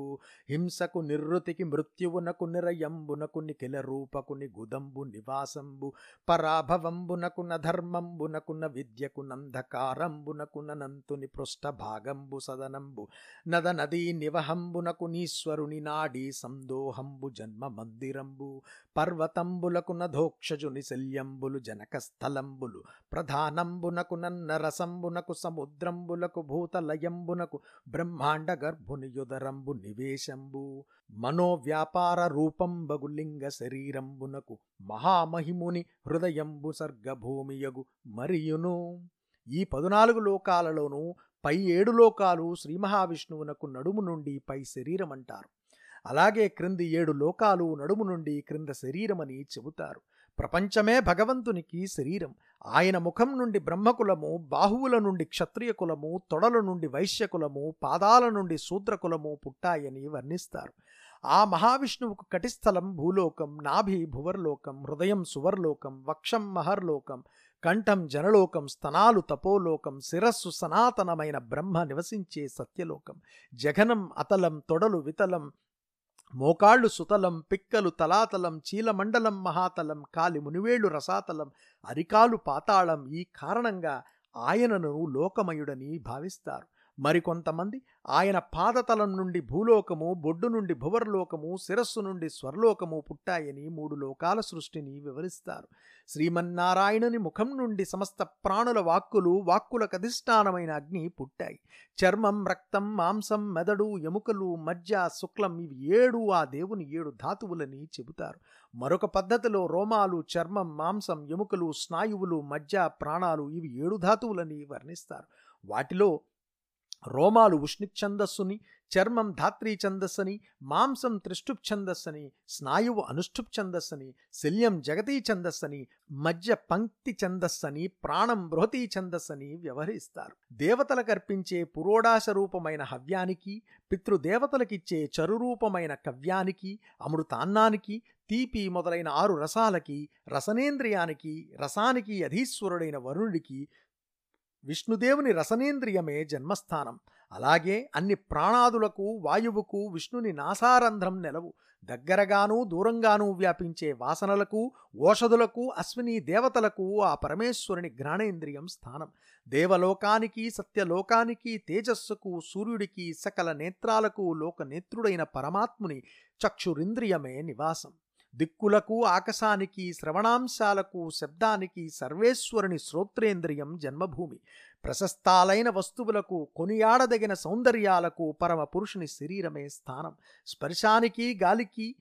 హింసకు నిర్వృతికి మృత్యువునకు నిరయంబునకు నిఖిల రూపకుని గుదంబు నివాసంబు పరాభవంబునకు ధర్మంబునకు విద్యకు పృష్ఠభాగ సాగంబు సదనంబు నద నదీ నివహంబునకు నీశ్వరుని నాడీ సందోహంబు జన్మ మందిరంబు పర్వతంబులకు నధోక్షజుని శల్యంబులు జనక స్థలంబులు ప్రధానంబునకు నన్నరసంబునకు సముద్రంబులకు భూతలయంబునకు బ్రహ్మాండ గర్భుని యుదరంబు నివేశంబు మనోవ్యాపార రూపంబగు లింగ శరీరంబునకు మహామహిముని హృదయంబు సర్గభూమియగు మరియును ఈ పదునాలుగు లోకాలలోనూ పై ఏడు లోకాలు శ్రీ మహావిష్ణువునకు నడుము నుండి పై శరీరం అంటారు. అలాగే క్రింది ఏడు లోకాలు నడుము నుండి క్రింద శరీరమని చెబుతారు. ప్రపంచమే భగవంతునికి శరీరం. ఆయన ముఖం నుండి బ్రహ్మకులము బాహువుల నుండి క్షత్రియ కులము తొడల నుండి వైశ్యకులము పాదాల నుండి శూద్రకులము పుట్టాయని వర్ణిస్తారు. ఆ మహావిష్ణువుకు కటిస్థలం భూలోకం నాభి భువర్లోకం హృదయం సువర్లోకం వక్షం మహర్లోకం కంఠం జనలోకం స్తనాలు తపోలోకం శిరస్సు సనాతనమైన బ్రహ్మ నివసించే సత్యలోకం. జఘనం అతలం తొడలు వితలం మోకాళ్ళు సుతలం పిక్కలు తలాతలం చీలమండలం మహాతలం కాలి మునివేళ్ళు రసాతలం అరికాలు పాతాళం ఈ కారణంగా ఆయనను లోకమయుడని భావిస్తారు. మరికొంతమంది ఆయన పాదతలం నుండి భూలోకము బొడ్డు నుండి భువర్లోకము శిరస్సు నుండి స్వర్లోకము పుట్టాయని మూడు లోకాల సృష్టిని వివరిస్తారు. శ్రీమన్నారాయణుని ముఖం నుండి సమస్త ప్రాణుల వాక్కులు వాక్కులకు అధిష్టానమైన అగ్ని పుట్టాయి. చర్మం రక్తం మాంసం మెదడు ఎముకలు మజ్జ శుక్లం ఇవి ఏడు ఆ దేవుని ఏడు ధాతువులని చెబుతారు. మరొక పద్ధతిలో రోమాలు చర్మం మాంసం ఎముకలు స్నాయువులు మజ్జ ప్రాణాలు ఇవి ఏడు ధాతువులని వర్ణిస్తారు. వాటిలో రోమాలు ఉష్ణిక్ ఛందస్సుని చర్మం ధాత్రీ ఛందస్సని మాంసం త్రిష్టుప్ ఛందస్సని స్నాయువు అనుష్ఠుప్ ఛందస్సని శల్యం జగతీ ఛందస్సని మధ్య పంక్తి ఛందస్సని ప్రాణం బృహతీ ఛందస్సని వ్యవహరిస్తారు. దేవతలకర్పించే పురోడాశ రూపమైన హవ్యానికి పితృదేవతలకిచ్చే చరురూపమైన కవ్యానికి అమృతాన్నానికి తీపి మొదలైన ఆరు రసాలకి రసనేంద్రియానికి రసానికి అధీశ్వరుడైన వరుణుడికి విష్ణుదేవుని రసనేంద్రియమే జన్మస్థానం. అలాగే అన్ని ప్రాణాదులకు వాయువుకు విష్ణుని నాసారంధ్రం నెలవు. దగ్గరగానూ దూరంగానూ వ్యాపించే వాసనలకు ఓషధులకు అశ్విని దేవతలకు ఆ పరమేశ్వరుని ఘ్రాణేంద్రియం స్థానం. దేవలోకానికి సత్యలోకానికి తేజస్సుకు సూర్యుడికి సకల నేత్రాలకు లోకనేత్రుడైన పరమాత్ముని చక్షురింద్రియమే నివాసం. దిక్కులకు ఆకాశానికి శ్రవణాంశాలకు శబ్దానికి సర్వేశ్వరుని శ్రోత్రేంద్రియం జన్మభూమి. ప్రశస్తాలైన వస్తువులకు కొనియాడదగిన సౌందర్యాలకు పరమ పురుషుని శరీరమే స్థానం. స్పర్శానికి గాలికి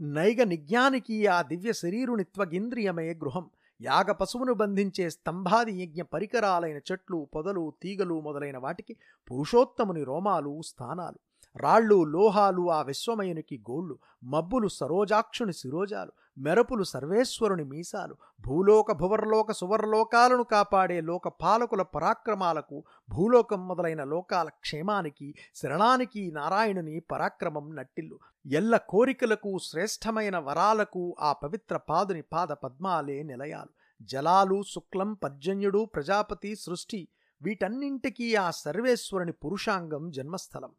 నైగ నిజ్ఞానికి ఆ దివ్య శరీరుని త్వగింద్రియమే గృహం. యాగ పశువును బంధించే స్తంభాది యజ్ఞ పరికరాలైన చెట్లు పొదలు తీగలు మొదలైన వాటికి పురుషోత్తముని రోమాలు స్థానాలు. రాళ్ళు లోహాలు ఆ విశ్వమయునికి గోళ్ళు మబ్బులు సరోజాక్షుని శిరోజాలు మెరపులు సర్వేశ్వరుని మీసాలు భూలోక భువర్లోక సువర్లోకాలను కాపాడే లోక పాలకుల పరాక్రమాలకు భూలోకం మొదలైన లోకాల క్షేమానికి శరణానికి నారాయణుని పరాక్రమం నట్టిల్లు. ఎల్ల కోరికలకు శ్రేష్టమైన వరాలకు ఆ పవిత్ర పాదుని పాద పద్మాలే నిలయాలు. జలాలు శుక్లం పర్జన్యుడు ప్రజాపతి సృష్టి వీటన్నింటికీ ఆ సర్వేశ్వరుని పురుషాంగం జన్మస్థలం.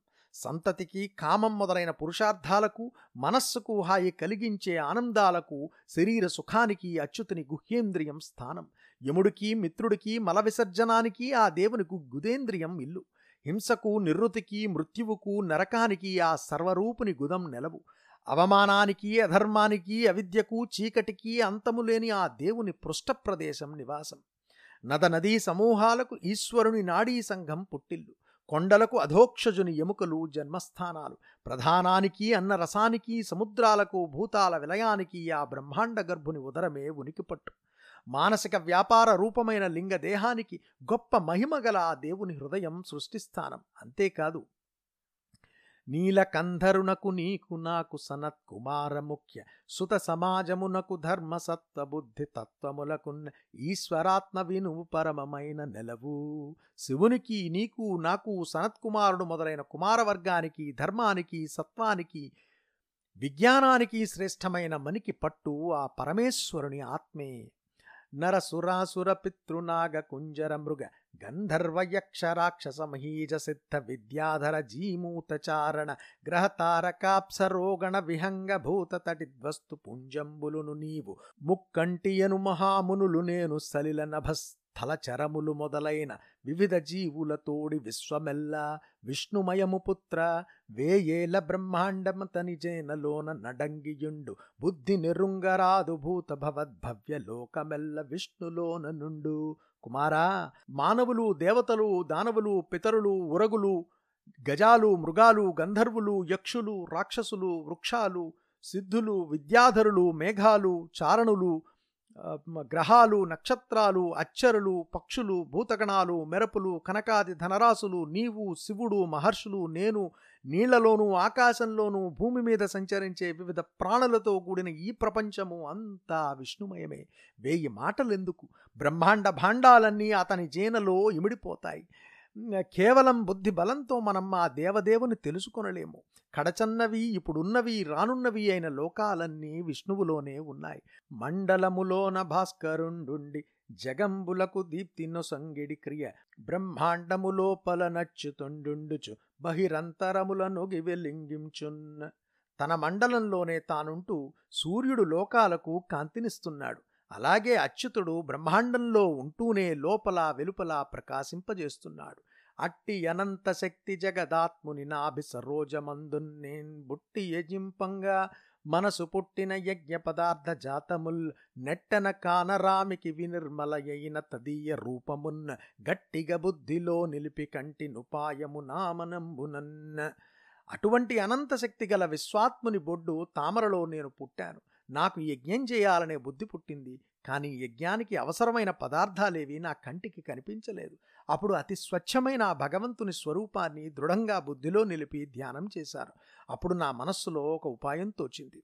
సంతతికి కామం మొదలైన పురుషార్థాలకు మనస్సుకు హాయి కలిగించే ఆనందాలకు శరీర సుఖానికి అచ్యుతుని గుహ్యేంద్రియం స్థానం. యముడికి మిత్రుడికి మల విసర్జనానికి ఆ దేవునికి గుదేంద్రియం ఇల్లు. హింసకు నిర్వృతికి మృత్యువుకు నరకానికి ఆ సర్వరూపుని గుదం నెలవు. అవమానానికి అధర్మానికి అవిద్యకు చీకటికి అంతములేని ఆ దేవుని పృష్ఠప్రదేశం నివాసం. నద నదీ సమూహాలకు ఈశ్వరుని నాడీ సంఘం పుట్టిల్లు. కొండలకు అధోక్షజుని ఎముకలు జన్మస్థానాలు. ప్రధానానికి అన్న రసానికి సముద్రాలకు భూతాల విలయానికి ఆ బ్రహ్మాండ గర్భుని ఉదరమే ఉనికిపట్టు. మానసిక వ్యాపార రూపమైన లింగ దేహానికి గొప్ప మహిమగల ఆ దేవుని హృదయం సృష్టిస్థానం. అంతేకాదు నీలకంధరునకు నీకు నాకు సనత్ కుమార ముఖ్య సుత సమాజమునకు ధర్మ సత్వ బుద్ధి తత్వములకున్న ఈశ్వరాత్మ వినువు పరమమైన నెలవు. శివునికి నీకు నాకు సనత్కుమారుడు మొదలైన కుమారవర్గానికి ధర్మానికి సత్వానికి విజ్ఞానానికి శ్రేష్టమైన మనికి పట్టు ఆ పరమేశ్వరుని ఆత్మే. నరసురాసుర పితృనాగ కుంజర మృగ గంధర్వ యక్ష మహీజ సిద్ధ విద్యాధర జీమూతచారణ గ్రహతారకాప్సరోగణ విహంగ భూత తటిద్వస్తు పుంజంబులును నీవు ముక్కంటియను మహామునులు నేను సలిల నభస్థలచరములు మొదలైన వివిధ జీవులతోడి విశ్వమెల్లా విష్ణుమయము పుత్ర వేయేల బ్రహ్మాండమ తనిజేనలోన నడంగియుండు బుద్ధి నిరుంగరాదు భూత భవద్భవ్య లోకమెల్ల విష్ణులోన నుండు కుమారా మానవులు దేవతలు దానవులు పితరులు ఉరగులు గజాలు మృగాలు గంధర్వులు యక్షులు రాక్షసులు వృక్షాలు సిద్ధులు విద్యాధరులు మేఘాలు చారణులు గ్రహాలు నక్షత్రాలు అచ్చరులు పక్షులు భూతగణాలు మెరపులు కనకాది ధనరాశులు నీవు శివుడు మహర్షులు నేను నీళ్ళలోనూ ఆకాశంలోనూ భూమి మీద సంచరించే వివిధ ప్రాణులతో కూడిన ఈ ప్రపంచము అంతా విష్ణుమయమే. వేయి మాటలెందుకు? బ్రహ్మాండ భాండాలన్నీ అతని జేనలో ఇమిడిపోతాయి. కేవలం బుద్ధి బలంతో మనం ఆ దేవదేవుని తెలుసుకొనలేము. కడచన్నవి ఇప్పుడున్నవి రానున్నవి అయిన లోకాలన్నీ విష్ణువులోనే ఉన్నాయి. మండలములోన భాస్కరుండుండి జగంబులకు దీప్తిను సంగిడి క్రియ బ్రహ్మాండములోపల నచ్చుతుండుండుచు బహిరంతరములను గివెలింగించున్న తన మండలంలోనే తానుంటూ సూర్యుడు లోకాలకు కాంతినిస్తున్నాడు. అలాగే అచ్యుతుడు బ్రహ్మాండంలో ఉంటూనే లోపల వెలుపల ప్రకాశింపజేస్తున్నాడు. అట్టి అనంత శక్తి జగదాత్ముని నాభి సరోజమందున్నేన్ బుట్టి యజింపంగా మనసు పుట్టిన యజ్ఞ పదార్థ జాతముల్ నెట్టన కానరామికి వినిర్మలయైన తదీయ రూపమున్న గట్టిగ బుద్ధిలో నిలిపి కంటి నుపాయము నామనంబునన్న అటువంటి అనంత శక్తి గల విశ్వాత్ముని బొడ్డు తామరలో నేను పుట్టాను. నాకు యజ్ఞం చేయాలనే బుద్ధి పుట్టింది కానీ యజ్ఞానికి అవసరమైన పదార్థాలేవి నా కంటికి కనిపించలేదు. అప్పుడు అతి స్వచ్ఛమైన ఆ భగవంతుని స్వరూపాన్ని దృఢంగా బుద్ధిలో నిలిపి ధ్యానం చేశారు. అప్పుడు నా మనస్సులో ఒక ఉపాయం తోచింది.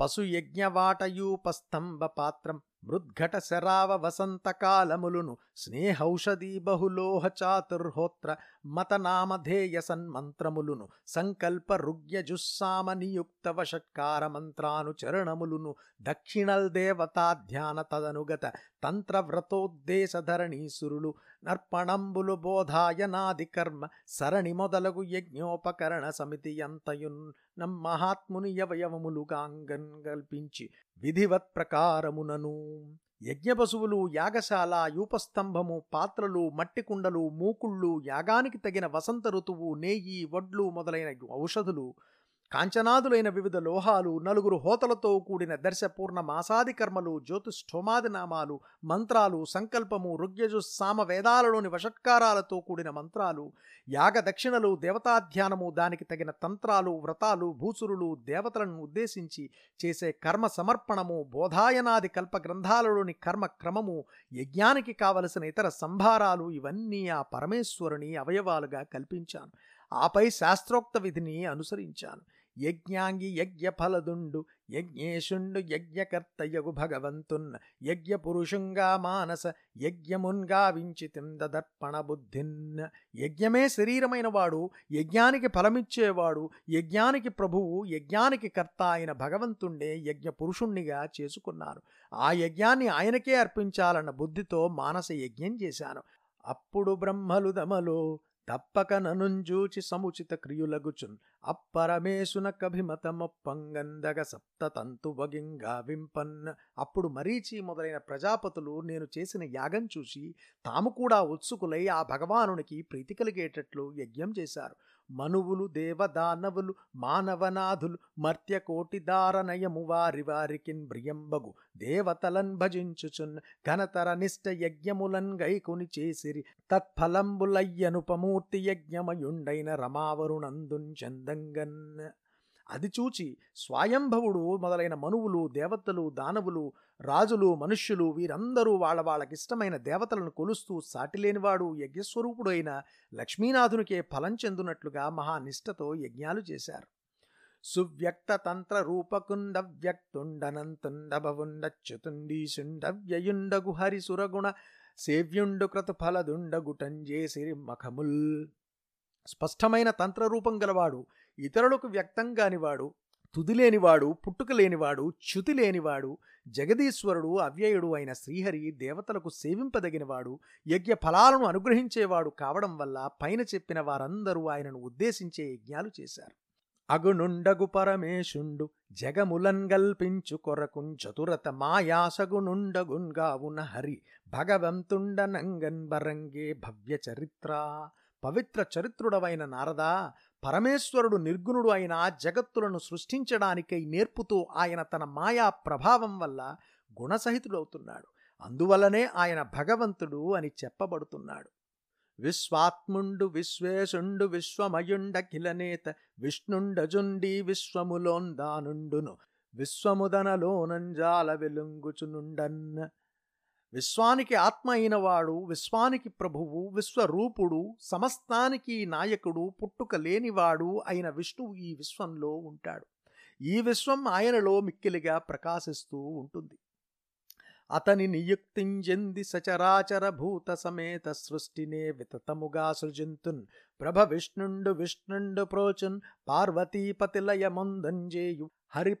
పశుయజ్ఞవాటయూపస్తంభ పాత్రం మృద్ఘట శరావ వసంతకాలములును స్నేహౌషధీ బహులోహ చాతుర్హోత్ర మతనామధేయ సన్మంత్రములును సంకల్ప రుగ్యజుస్సామ నియుక్త వషట్కార మంత్రానుచరణములును దక్షిణల్ దేవతా ధ్యాన తదనుగత తంత్రవ్రతోద్దేశధరణీసురులు నర్పణంబులు బోధాయనాది కర్మ సరణి మొదలగు యజ్ఞోపకరణ సమితి ఎంతయున్ అంతయున్ నమ్మహాత్ముని యవయవములుగాంగన్ కల్పించి విధివత్ ప్రకారమునను యజ్ఞపశువులు యాగశాల యూపస్తంభము పాత్రలు మట్టి కుండలు మూకుళ్ళు యాగానికి తగిన వసంత ఋతువు నేయి వడ్లు మొదలైన ఔషధులు కాంచనాదులైన వివిధ లోహాలు నలుగురు హోతలతో కూడిన దర్శపూర్ణ మాసాది కర్మలు జ్యోతిష్ఠోమాది నామాలు మంత్రాలు సంకల్పము రుగ్యజు సామ వేదాలలోని వషట్కారాలతో కూడిన మంత్రాలు యాగ దక్షిణలు దేవతాధ్యానము దానికి తగిన తంత్రాలు వ్రతాలు భూసురులు దేవతలను ఉద్దేశించి చేసే కర్మ సమర్పణము బోధాయనాది కల్ప గ్రంథాలలోని కర్మ క్రమము యజ్ఞానికి కావలసిన ఇతర సంభారాలు ఇవన్నీ ఆ పరమేశ్వరుని అవయవాలుగా కల్పించాను. ఆపై శాస్త్రోక్త విధిని అనుసరించాను. యజ్ఞాంగి యజ్ఞఫలదుండు యజ్ఞేశుండు యజ్ఞకర్తయగు భగవంతున్న యజ్ఞపురుషుంగా మానస యజ్ఞమున్గా వించితిందర్పణ బుద్ధిన్న. యజ్ఞమే శరీరమైన వాడు యజ్ఞానికి ఫలమిచ్చేవాడు యజ్ఞానికి ప్రభువు యజ్ఞానికి కర్త అయిన భగవంతుండే యజ్ఞ పురుషుణ్ణిగా చేసుకున్నారు ఆ యజ్ఞాన్ని ఆయనకే అర్పించాలన్న బుద్ధితో మానస యజ్ఞం చేశాను. అప్పుడు బ్రహ్మలు దమలో తప్పక ననుంజూచి సముచిత క్రియులగుచున్ అప్పరమేశున కభిమతమొప్పంగందగ సప్తతంతు వగింగా వింపన్న అప్పుడు మరీచి మొదలైన ప్రజాపతులు నేను చేసిన యాగం చూసి తాము కూడా ఉత్సుకులై ఆ భగవానునికి ప్రీతి కలిగేటట్లు యజ్ఞం చేశారు. మనువులు దేవదానవులు మానవనాథులు మర్త్యకోటిదారనయము వారి వారికిన్ బ్రియంబగు. దేవతలన్ భజించుచున్ ఘనతర నిష్ట యజ్ఞములన్ గైకుని చేసిరి. తత్ఫలంబులయ్యనుపమూర్తి యజ్ఞమయుండైన రమావరుణందున్ చందంగన్ అది చూచి స్వయంభవుడు మొదలైన మనువులు దేవతలు దానవులు రాజులు మనుష్యులు వీరందరూ వాళ్ళ వాళ్ళకిష్టమైన దేవతలను కొలుస్తూ సాటిలేనివాడు యజ్ఞస్వరూపుడైన లక్ష్మీనాథునికే ఫలం చెందునట్లుగా మహానిష్టతో యజ్ఞాలు చేశారు. సువ్యక్త తంత్ర రూపకుండ వ్యక్తుండనంతుండభవుండచ్యుతుండీశుండవ్యయుండగు హరిసురగుణ సేవ్యుండు గుటంజేసిరి మఖముల్ స్పష్టమైన తంత్రరూపం గలవాడు ఇతరులకు వ్యక్తం కానివాడు తుదిలేనివాడు పుట్టుక లేనివాడు చ్యుతి లేనివాడు జగదీశ్వరుడు అవ్యయుడు అయిన శ్రీహరి దేవతలకు సేవింపదగినవాడు యజ్ఞ ఫలాలను అనుగ్రహించేవాడు కావడం వల్ల పైన చెప్పిన వారందరూ ఆయనను ఉద్దేశించే యజ్ఞాలు చేశారు. అగునుండగు పరమేశుండు జగములన్ గల్పించు కొరకున్ చతురత మాయాసగునుండగున్గావున హరి భగవంతుండనంగన్ బరంగే భవ్య చరిత్ర. పవిత్ర చరిత్రుడవైన నారదా పరమేశ్వరుడు నిర్గుణుడు అయిన జగత్తులను సృష్టించడానికై నేర్పుతూ ఆయన తన మాయా ప్రభావం వల్ల గుణసహితుడవుతున్నాడు. అందువలనే ఆయన భగవంతుడు అని చెప్పబడుతున్నాడు. విశ్వాత్ముండు విశ్వేశుండు విశ్వమయుండఖిలనేత విష్ణుండజుండి విశ్వములోందానుండును. విశ్వముదనలోనంజాల వెలుంగుచునుండన్న విశ్వానికి ఆత్మ అయినవాడు విశ్వానికి ప్రభువు విశ్వరూపుడు సమస్తానికి నాయకుడు పుట్టుక లేనివాడు అయిన విష్ణువు ఈ విశ్వంలో ఉంటాడు. ఈ విశ్వం ఆయనలో మిక్కిలిగా ప్రకాశిస్తూ ఉంటుంది. అతని నియుక్తింజెంది సచరాచర భూత సమేత సృష్టినే వితతముగా సృజింతున్. ప్రభ విష్ణుండు విష్ణుండు ప్రోచున్ పార్వతీపతిలయముందంజేయు హరి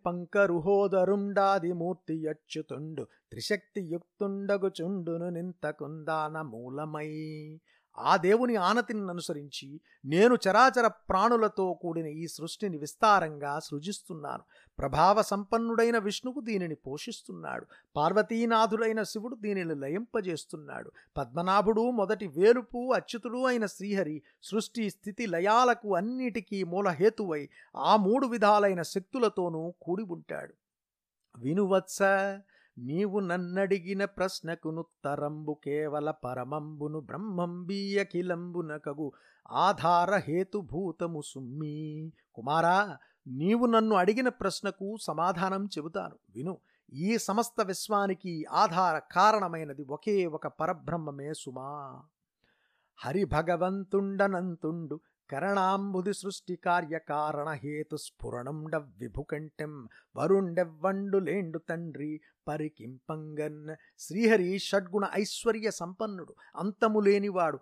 మూర్తి అచ్యుతుండు త్రిశక్తియుక్తుండగుచుండును నింతకుందాన మూలమై. ఆ దేవుని ఆనతిని అనుసరించి నేను చరాచర ప్రాణులతో కూడిన ఈ సృష్టిని విస్తారంగా సృజిస్తున్నాను. ప్రభావ సంపన్నుడైన విష్ణువు దీనిని పోషిస్తున్నాడు. పార్వతీనాథుడైన శివుడు దీనిని లయింపజేస్తున్నాడు. పద్మనాభుడు మొదటి వేలుపు అచ్యుతుడు అయిన శ్రీహరి సృష్టి స్థితి లయాలకు అన్నిటికీ మూలహేతువై ఆ మూడు విధాలైన శక్తులతోనూ కూడి ఉంటాడు. వినువత్స నీవు నన్నడిగిన ప్రశ్నకునుత్తరంబు కేవల పరమంబును బ్రహ్మంబీయఖిలంబునకగు ఆధారహేతుభూతము సుమ్మి. కుమారా నీవు నన్ను అడిగిన ప్రశ్నకు సమాధానం చెబుతాను. విను ఈ సమస్త విశ్వానికి ఆధార కారణమైనది ఒకే ఒక పరబ్రహ్మమే సుమా. హరిభగవంతుండనంతుండు కరణాంబుది సృష్టి కార్యకారణ హేతు స్ఫురణండ విభుకంఠం వరుండెవ్వండులేండు తండ్రి పరికింపంగన్. శ్రీహరి షడ్గుణ ఐశ్వర్య సంపన్నుడు అంతము లేనివాడు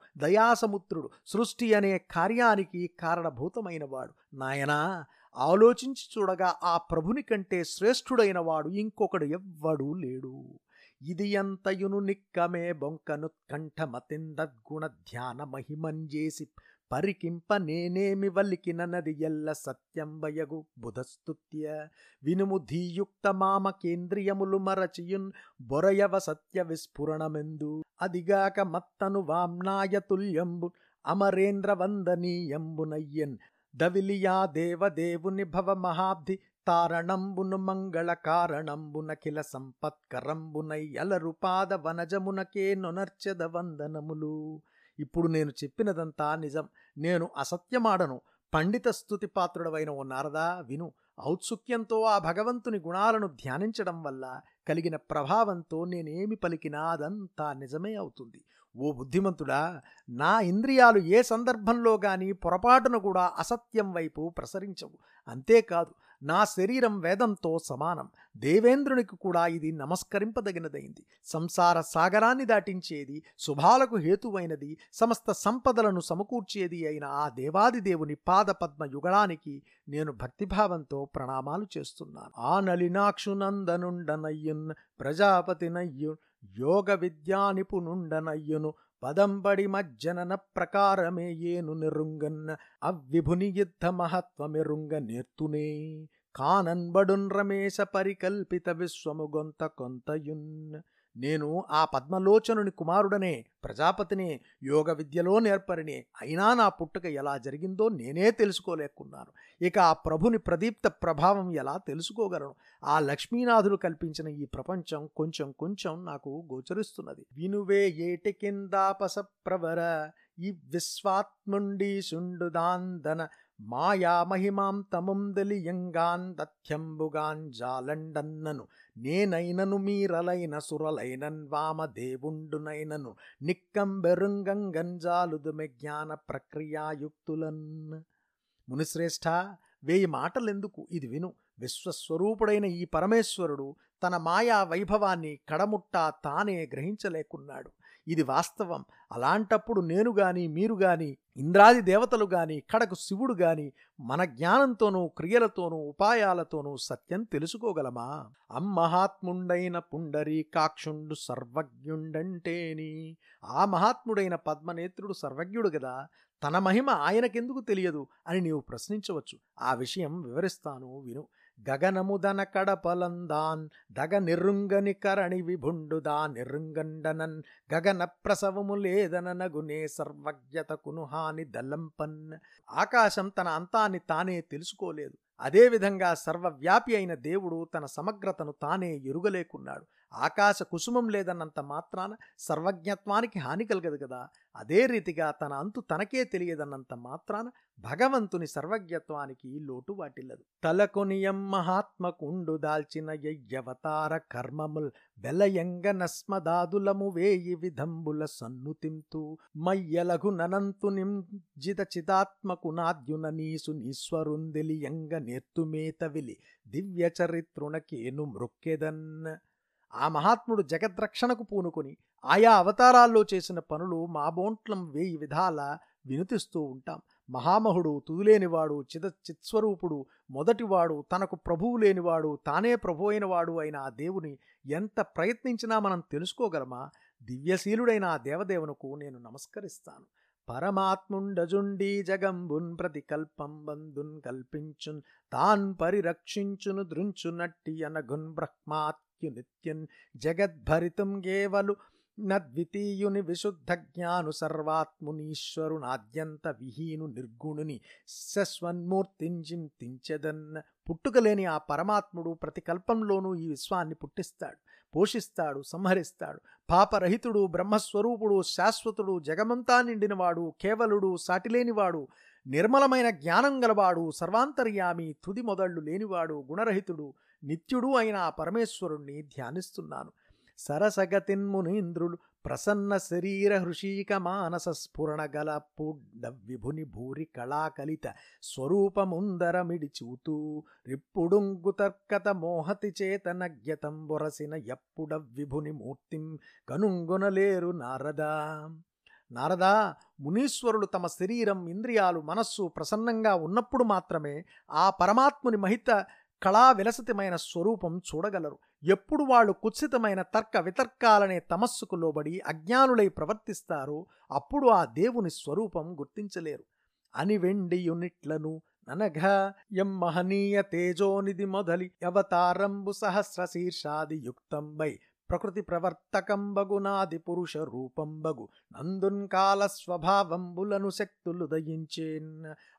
సృష్టి అనే కార్యానికి కారణభూతమైనవాడు. నాయనా ఆలోచించి చూడగా ఆ ప్రభుని కంటే శ్రేష్ఠుడైన వాడు ఇంకొకడు ఎవ్వడూ లేడు. ఇది ఎంతయును నిక్కమే బొంకనుత్కంఠమతిందద్గుణ ధ్యాన మహిమంజేసి పరికింప నేనేమి వల్లికిన నది ఎల్ల సత్యంబయగు బుధస్తుత్య. వినుము ధీయుక్త మామ కేంద్రియములు మరచియున్ బొరయవ సత్య విస్ఫురణమెందు. అదిగాక మత్తను వామ్నాయ తుల్యంబు అమరేంద్ర వందనీయంబునయ్యన్ దవిలియా దేవదేవుని భవ మహాబ్ధి తారణంబును మంగళ కారణంబునఖిల సంపత్కరంబునై అలరుపాద వనజమునకే నొనర్చెద వందనములు. ఇప్పుడు నేను చెప్పినదంతా నిజం. నేను అసత్యమాడను. పండిత స్థుతి పాత్రుడవైన ఓ నారదా విను. ఔత్సుక్యంతో ఆ భగవంతుని గుణాలను ధ్యానించడం వల్ల కలిగిన ప్రభావంతో నేనేమి పలికినా అదంతా నిజమే అవుతుంది. ఓ బుద్ధిమంతుడా నా ఇంద్రియాలు ఏ సందర్భంలో కానీ పొరపాటున కూడా అసత్యం వైపు ప్రసరించవు. అంతేకాదు నా శరీరం వేదంతో సమానం. దేవేంద్రునికి కూడా ఇది నమస్కరింపదగినదైంది. సంసార సాగరాన్ని దాటించేది శుభాలకు హేతువైనది సమస్త సంపదలను సమకూర్చేది అయిన ఆ దేవాది దేవుని పాదపద్మ యుగళానికి నేను భక్తిభావంతో ప్రణామాలు చేస్తున్నాను. ఆ నలినాక్షునందనుండనయ్యున్ ప్రజాపతినయ్యు యోగ విద్యా నిపుణుండనయ్యును పదంబడి మజ్జనన ప్రకారమే ఏను నిరుంగన్న అవ్విభుని యుద్ధ మహత్వమెరుంగ నేర్తునే. కానన్బడున్ రమేశ పరికల్పిత విశ్వము గొంత కొంతయున్. నేను ఆ పద్మలోచనుని కుమారుడనే ప్రజాపతిని యోగ విద్యలో నేర్పరిని. అయినా నా పుట్టుక ఎలా జరిగిందో నేనే తెలుసుకోలేకున్నాను. ఇక ఆ ప్రభుని ప్రదీప్త ప్రభావం ఎలా తెలుసుకోగలను? ఆ లక్ష్మీనాథుడు కల్పించిన ఈ ప్రపంచం కొంచెం కొంచెం నాకు గోచరిస్తున్నది. వినువే ఏటి కిందాపస ప్రవర ఈ విశ్వాత్ముండి సుండుదాందన మాయా మహిమాం తముందలియంగాన్ దత్యంబుగాన్ జాలండన్నను. నేనైనను మీరలైన సురలైనన్ వామదేవుండునైనను. నిక్కంబెరుంగంగంజాలుదుమె జ్ఞాన ప్రక్రియాయుక్తులన్. మునిశ్రేష్ఠ వేయి మాటలెందుకు? ఇది విను. విశ్వస్వరూపుడైన ఈ పరమేశ్వరుడు తన మాయా వైభవాన్ని కడముట్టా తానే గ్రహించలేకున్నాడు. ఇది వాస్తవం. అలాంటప్పుడు నేను గాని మీరు గాని ఇంద్రాది దేవతలు గాని కడకు శివుడు గాని మన జ్ఞానంతోనూ క్రియలతోనూ ఉపాయాలతోనూ సత్యం తెలుసుకోగలమా? అమ్మహాత్ముండైన పుండరీకాక్షుండు సర్వజ్ఞుండంటేని. ఆ మహాత్ముడైన పద్మనేత్రుడు సర్వజ్ఞుడు గదా తన మహిమ ఆయనకెందుకు తెలియదు అని నీవు ప్రశ్నించవచ్చు. ఆ విషయం వివరిస్తాను విను. గగనముదన కడపలందాన్ దగ నిరుంగని కరణి విభుండుదా నిరుంగండనన్ గగన ప్రసవము లేదననగునే సర్వజ్ఞతకును హాని దల్లంపన్ ఆకాశం తన అంతాన్ని తానే తెలుసుకోలేదు. అదేవిధంగా సర్వవ్యాపి అయిన దేవుడు తన సమగ్రతను తానే ఎరుగలేకున్నాడు. ఆకాశ కుసుమం లేదన్నంత మాత్రాన సర్వజ్ఞత్వానికి హాని కలగదు కదా. అదే రీతిగా తన అంతు తనకే తెలియదన్నంత మాత్రాన భగవంతుని సర్వజ్ఞత్వానికి లోటు వాటిల్లదు. తలకొనియం మహాత్మకుండు దాల్చిన యయ్యవతార కర్మముల్ వెలయంగ నస్మదాదులము వేయి విధంబుల సన్నుతింతు మయ్యలఘు ననంతు నింజిత చిదాత్మకు నాద్యున నీసు నీశ్వరుందెలియంగ నేర్తుమేతవిలి దివ్య చరిత్రునకేను మృక్కెదన్. ఆ మహాత్ముడు జగద్రక్షణకు పూనుకొని ఆయా అవతారాల్లో చేసిన పనులు మా బోంట్లం వేయి విధాల వినుతిస్తూ ఉంటాం. మహామహుడు తుదులేనివాడు చిద చిత్స్వరూపుడు మొదటివాడు తనకు ప్రభువు లేనివాడు తానే ప్రభు అయినవాడు అయిన ఆ దేవుని ఎంత ప్రయత్నించినా మనం తెలుసుకోగలమా? దివ్యశీలుడైన ఆ దేవదేవునకు నేను నమస్కరిస్తాను. పరమాత్ముండజుండి జగంబున్ ప్రతికల్పం బంధున్ కల్పించున్ తాన్ పరిరక్షించును దృంచునట్టి అనఘున్ బ్రహ్మాత్యు నిత్యున్ జగద్భరితం కేవలు నద్వితీయుని విశుద్ధ జ్ఞాను సర్వాత్మునీశ్వరునాద్యంత విహీను నిర్గుణుని శస్వన్మూర్తించింతించెదన్న పుట్టుకలేని ఆ పరమాత్ముడు ప్రతి కల్పంలోనూ ఈ విశ్వాన్ని పుట్టిస్తాడు పోషిస్తాడు సంహరిస్తాడు. పాపరహితుడు బ్రహ్మస్వరూపుడు శాశ్వతుడు జగమంతా నిండినవాడు కేవలుడు సాటిలేనివాడు నిర్మలమైన జ్ఞానం గలవాడు సర్వాంతర్యామి తుది మొదళ్ళు లేనివాడు గుణరహితుడు నిత్యుడు అయిన ఆ పరమేశ్వరుణ్ణి ధ్యానిస్తున్నాను. సరసగతిన్మునీంద్రులు ప్రసన్న శరీర హృషీక మానస స్ఫురణ గల పూడ్డ విభుని భూరి కళాకలిత స్వరూపముందరమిడి చూతూ రిప్పుడుంగు తర్కత మోహతి చేతనజ్ఞతం బొరసిన ఎప్పుడ విభుని మూర్తిం కనుంగొనలేరు నారదా. నారదా మునీశ్వరులు తమ శరీరం ఇంద్రియాలు మనస్సు ప్రసన్నంగా ఉన్నప్పుడు మాత్రమే ఆ పరమాత్ముని మహిత కళా విలసతమైన స్వరూపం చూడగలరు. ఎప్పుడు వాళ్ళు కుత్సితమైన తర్క వితర్కాలనే తమస్సుకు లోబడి అజ్ఞానులై ప్రవర్తిస్తారో అప్పుడు ఆ దేవుని స్వరూపం గుర్తించలేరు. అని వెండియునిట్లను ననఘ ఎం మహనీయ తేజోనిధి మొదలి అవతారంబు సహస్ర శీర్షాది యుక్తంబై ప్రకృతి ప్రవర్తకంబగునాది పురుష రూపంబగు నందున్ కాల స్వభావంబులను శక్తులు దయించేన్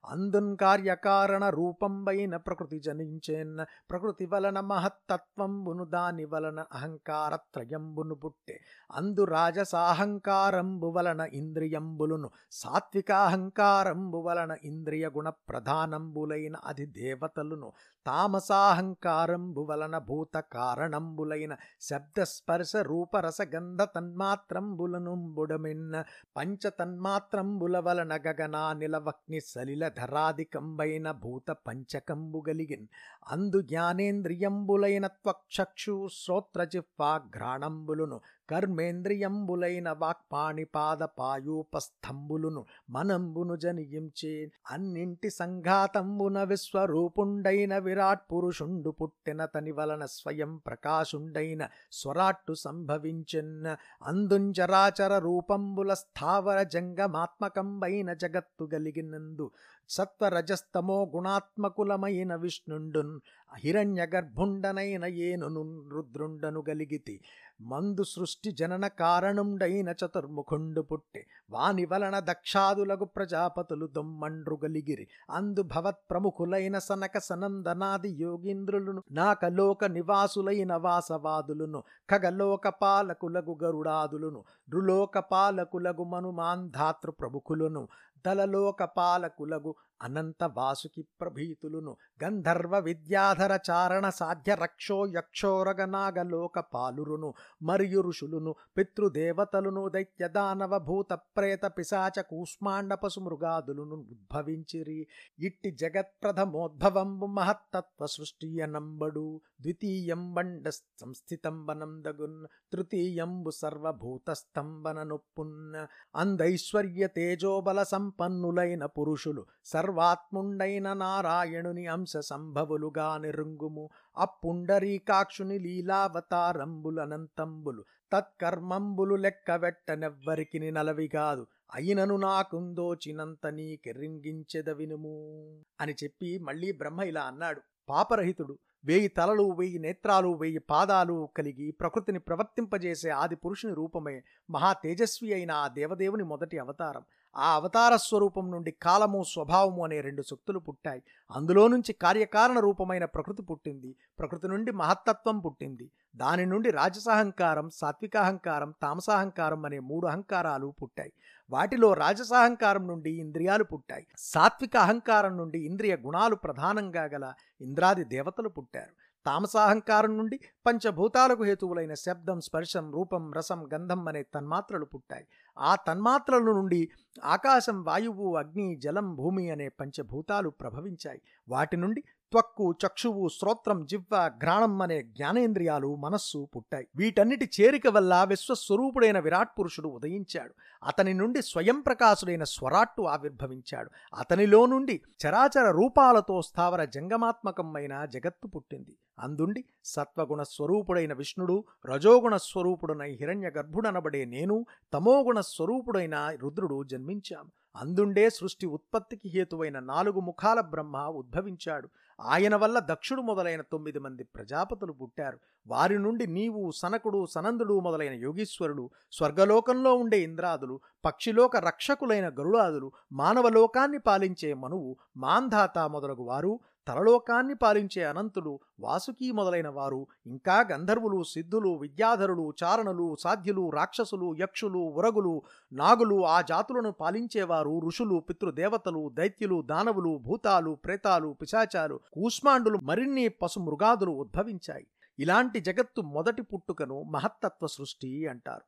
అందున్ కార్యకారణ రూపంబైన ప్రకృతి జనించేన్ ప్రకృతి వలన మహత్తత్వంబును దాని వలన అహంకారత్రయంబును పుట్టే. అందు రాజసాహంకారంబు వలన ఇంద్రియంబులును సాత్వికాహంకారంబు వలన ఇంద్రియ గుణ ప్రధానంబులైన అధి దేవతలును తామసాహంకారంబు వలన భూత కారణంబులైన శబ్దస్పర్శ రూపరస గంధ తన్మాత్రంబులను బుడమిన్న పంచ తన్మాత్రంబుల వలన గగనా నిలవక్ని సలిల ధరాధికంబైన భూత పంచకంబు గలిగిన్ అందు జ్ఞానేంద్రియంబులైన త్వక్షక్షు శ్రోత్రజిహ్వాఘ్రాణంబులును కర్మేంద్రియంబులైన వాక్పాణిపాదపాయూపస్థంబులును మనంబును జనియించే అన్నింటి సంఘాతంబున విశ్వరూపుండైన విరాట్ పురుషుండు పుట్టిన తని వలన స్వయం ప్రకాశుండైన స్వరాట్టు సంభవించెన్న అందుంచరాచర రూపంబుల స్థావర జంగమాత్మకంబైన జగత్తు గలిగినందు సత్వరజస్తమో గుణాత్మకులమైన విష్ణుండున్ హిరణ్య గర్భుండనైన ఏనును రుద్రుండను గలిగితి మందు సృష్టి జనన కారణుండైన చతుర్ముఖుండు పుట్టి వాని వలన దక్షాదులగు ప్రజాపతులు దొమ్మండ్రుగలిగిరి. అందు భవత్ ప్రముఖులైన సనక సనందనాది యోగీంద్రులను నాకలోక నివాసులైన వాసవాదులను ఖగలోక పాలకులగు గరుడాదులను రులోక పాలకులగు మనుమాంధాతృ ప్రముఖులను దళలోక పాలకులగు అనంత వాసుకి ప్రభీతులును. గంధర్వ విద్యాధర చారణ సాధ్య రక్షో యక్షోరగనాగలోక పాలురును. మరియు ఋషులును పితృదేవతలును దైత్య దానవ భూత ప్రేత పిశాచ కూష్మాండ పశు మృగాదులను ఉద్భవించిరి. ఇట్టి జగత్ప్రథమోద్భవంబు మహత్తత్వ సృష్టియనంబడు ద్వితీయం బండ సంస్థితంబనందగున్. తృతీయంబు సర్వభూతస్తంభన నొప్పున్న అందైశ్వర్య తేజోబల సంపన్నులైన పురుషులు. సర్వాత్ముండైన నారాయణుని అంశ సంభవులుగా నిరుంగుము. అప్పుండరీకాక్షుని లీలావతారంబులనంతంబులు. తత్కర్మంబులు లెక్కవెట్టనెవ్వరికి నలవి కాదు. అయినను నాకుందోచినంత నీకెరింగించెద వినుము. అని చెప్పి మళ్ళీ బ్రహ్మ ఇలా అన్నాడు. పాపరహితుడు వేయి తలలు వెయ్యి నేత్రాలు వెయ్యి పాదాలు కలిగి ప్రకృతిని ప్రవర్తింపజేసే ఆది పురుషుని రూపమే మహా తేజస్వి అయిన ఆ దేవదేవుని మొదటి అవతారం. ఆ అవతార స్వరూపం నుండి కాలము స్వభావము అనే రెండు శక్తులు పుట్టాయి. అందులో నుంచి కార్యకారణ రూపమైన ప్రకృతి పుట్టింది. ప్రకృతి నుండి మహత్తత్వం పుట్టింది. దాని నుండి రాజసహంకారం సాత్వికాహంకారం తామసాహంకారం అనే మూడు అహంకారాలు పుట్టాయి. వాటిలో రాజసాహంకారం నుండి ఇంద్రియాలు పుట్టాయి. సాత్విక అహంకారం నుండి ఇంద్రియ గుణాలు ప్రధానంగా గల ఇంద్రాది దేవతలు పుట్టారు. తామసాహంకారం నుండి పంచభూతాలకు హేతువులైన శబ్దం స్పర్శం రూపం రసం గంధం అనే తన్మాత్రలు పుట్టాయి. ఆ తన్మాత్రల నుండి ఆకాశం వాయువు అగ్ని జలం భూమి అనే పంచభూతాలు ప్రభవించాయి. వాటి నుండి త్వక్కు చక్షువు శ్రోత్రం జివ్వ ఘ్రాణం అనే జ్ఞానేంద్రియాలు మనస్సు పుట్టాయి. వీటన్నిటి చేరిక వల్ల విశ్వస్వరూపుడైన విరాట్ పురుషుడు ఉదయించాడు. అతని నుండి స్వయం ప్రకాశుడైన స్వరాట్టు ఆవిర్భవించాడు. అతనిలో నుండి చరాచర రూపాలతో స్థావర జంగమాత్మకమైన జగత్తు పుట్టింది. అందుండి సత్వగుణ స్వరూపుడైన విష్ణుడు రజోగుణ స్వరూపుడనై హిరణ్య గర్భుడనబడే నేను తమోగుణ స్వరూపుడైన రుద్రుడు జన్మించాము. అందుండే సృష్టి ఉత్పత్తికి హేతువైన నాలుగు ముఖాల బ్రహ్మ ఉద్భవించాడు. ఆయన వల్ల దక్షుడు మొదలైన తొమ్మిది మంది ప్రజాపతులు పుట్టారు. వారి నుండి నీవు సనకుడు సనందుడు మొదలైన యోగీశ్వరుడు స్వర్గలోకంలో ఉండే ఇంద్రాదులు పక్షిలోక రక్షకులైన గరుడాదులు మానవలోకాన్ని పాలించే మనువు మాంధాత మొదలగు వారు తలలోకాన్ని పాలించే అనంతులు వాసుకి మొదలైన వారు ఇంకా గంధర్వులు సిద్ధులు విద్యాధరులు చారణులు సాధ్యులు రాక్షసులు యక్షులు ఉరగులు నాగులు ఆ జాతులను పాలించేవారు ఋషులు పితృదేవతలు దైత్యులు దానవులు భూతాలు ప్రేతాలు పిశాచాలు కూష్మాండులు మరిన్ని పశు మృగాదులు ఉద్భవించాయి. ఇలాంటి జగత్తు మొదటి పుట్టుకను మహత్తత్వ సృష్టి అంటారు.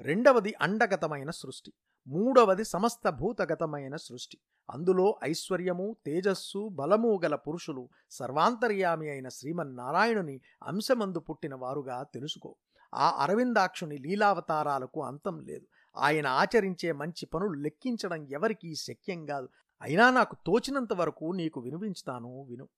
రెండవది అండగతమైన సృష్టి మూడవది సమస్త భూతగతమైన సృష్టి. అందులో ఐశ్వర్యము తేజస్సు బలము గల పురుషులు సర్వాంతర్యామి అయిన శ్రీమన్నారాయణుని అంశమందు పుట్టిన వారుగా తెలుసుకో. ఆ అరవిందాక్షుని లీలావతారాలకు అంతం లేదు. ఆయన ఆచరించే మంచి పనులు లెక్కించడం ఎవరికీ శక్యం కాదు. అయినా నాకు తోచినంత వరకు నీకు వినిపించుతాను విను.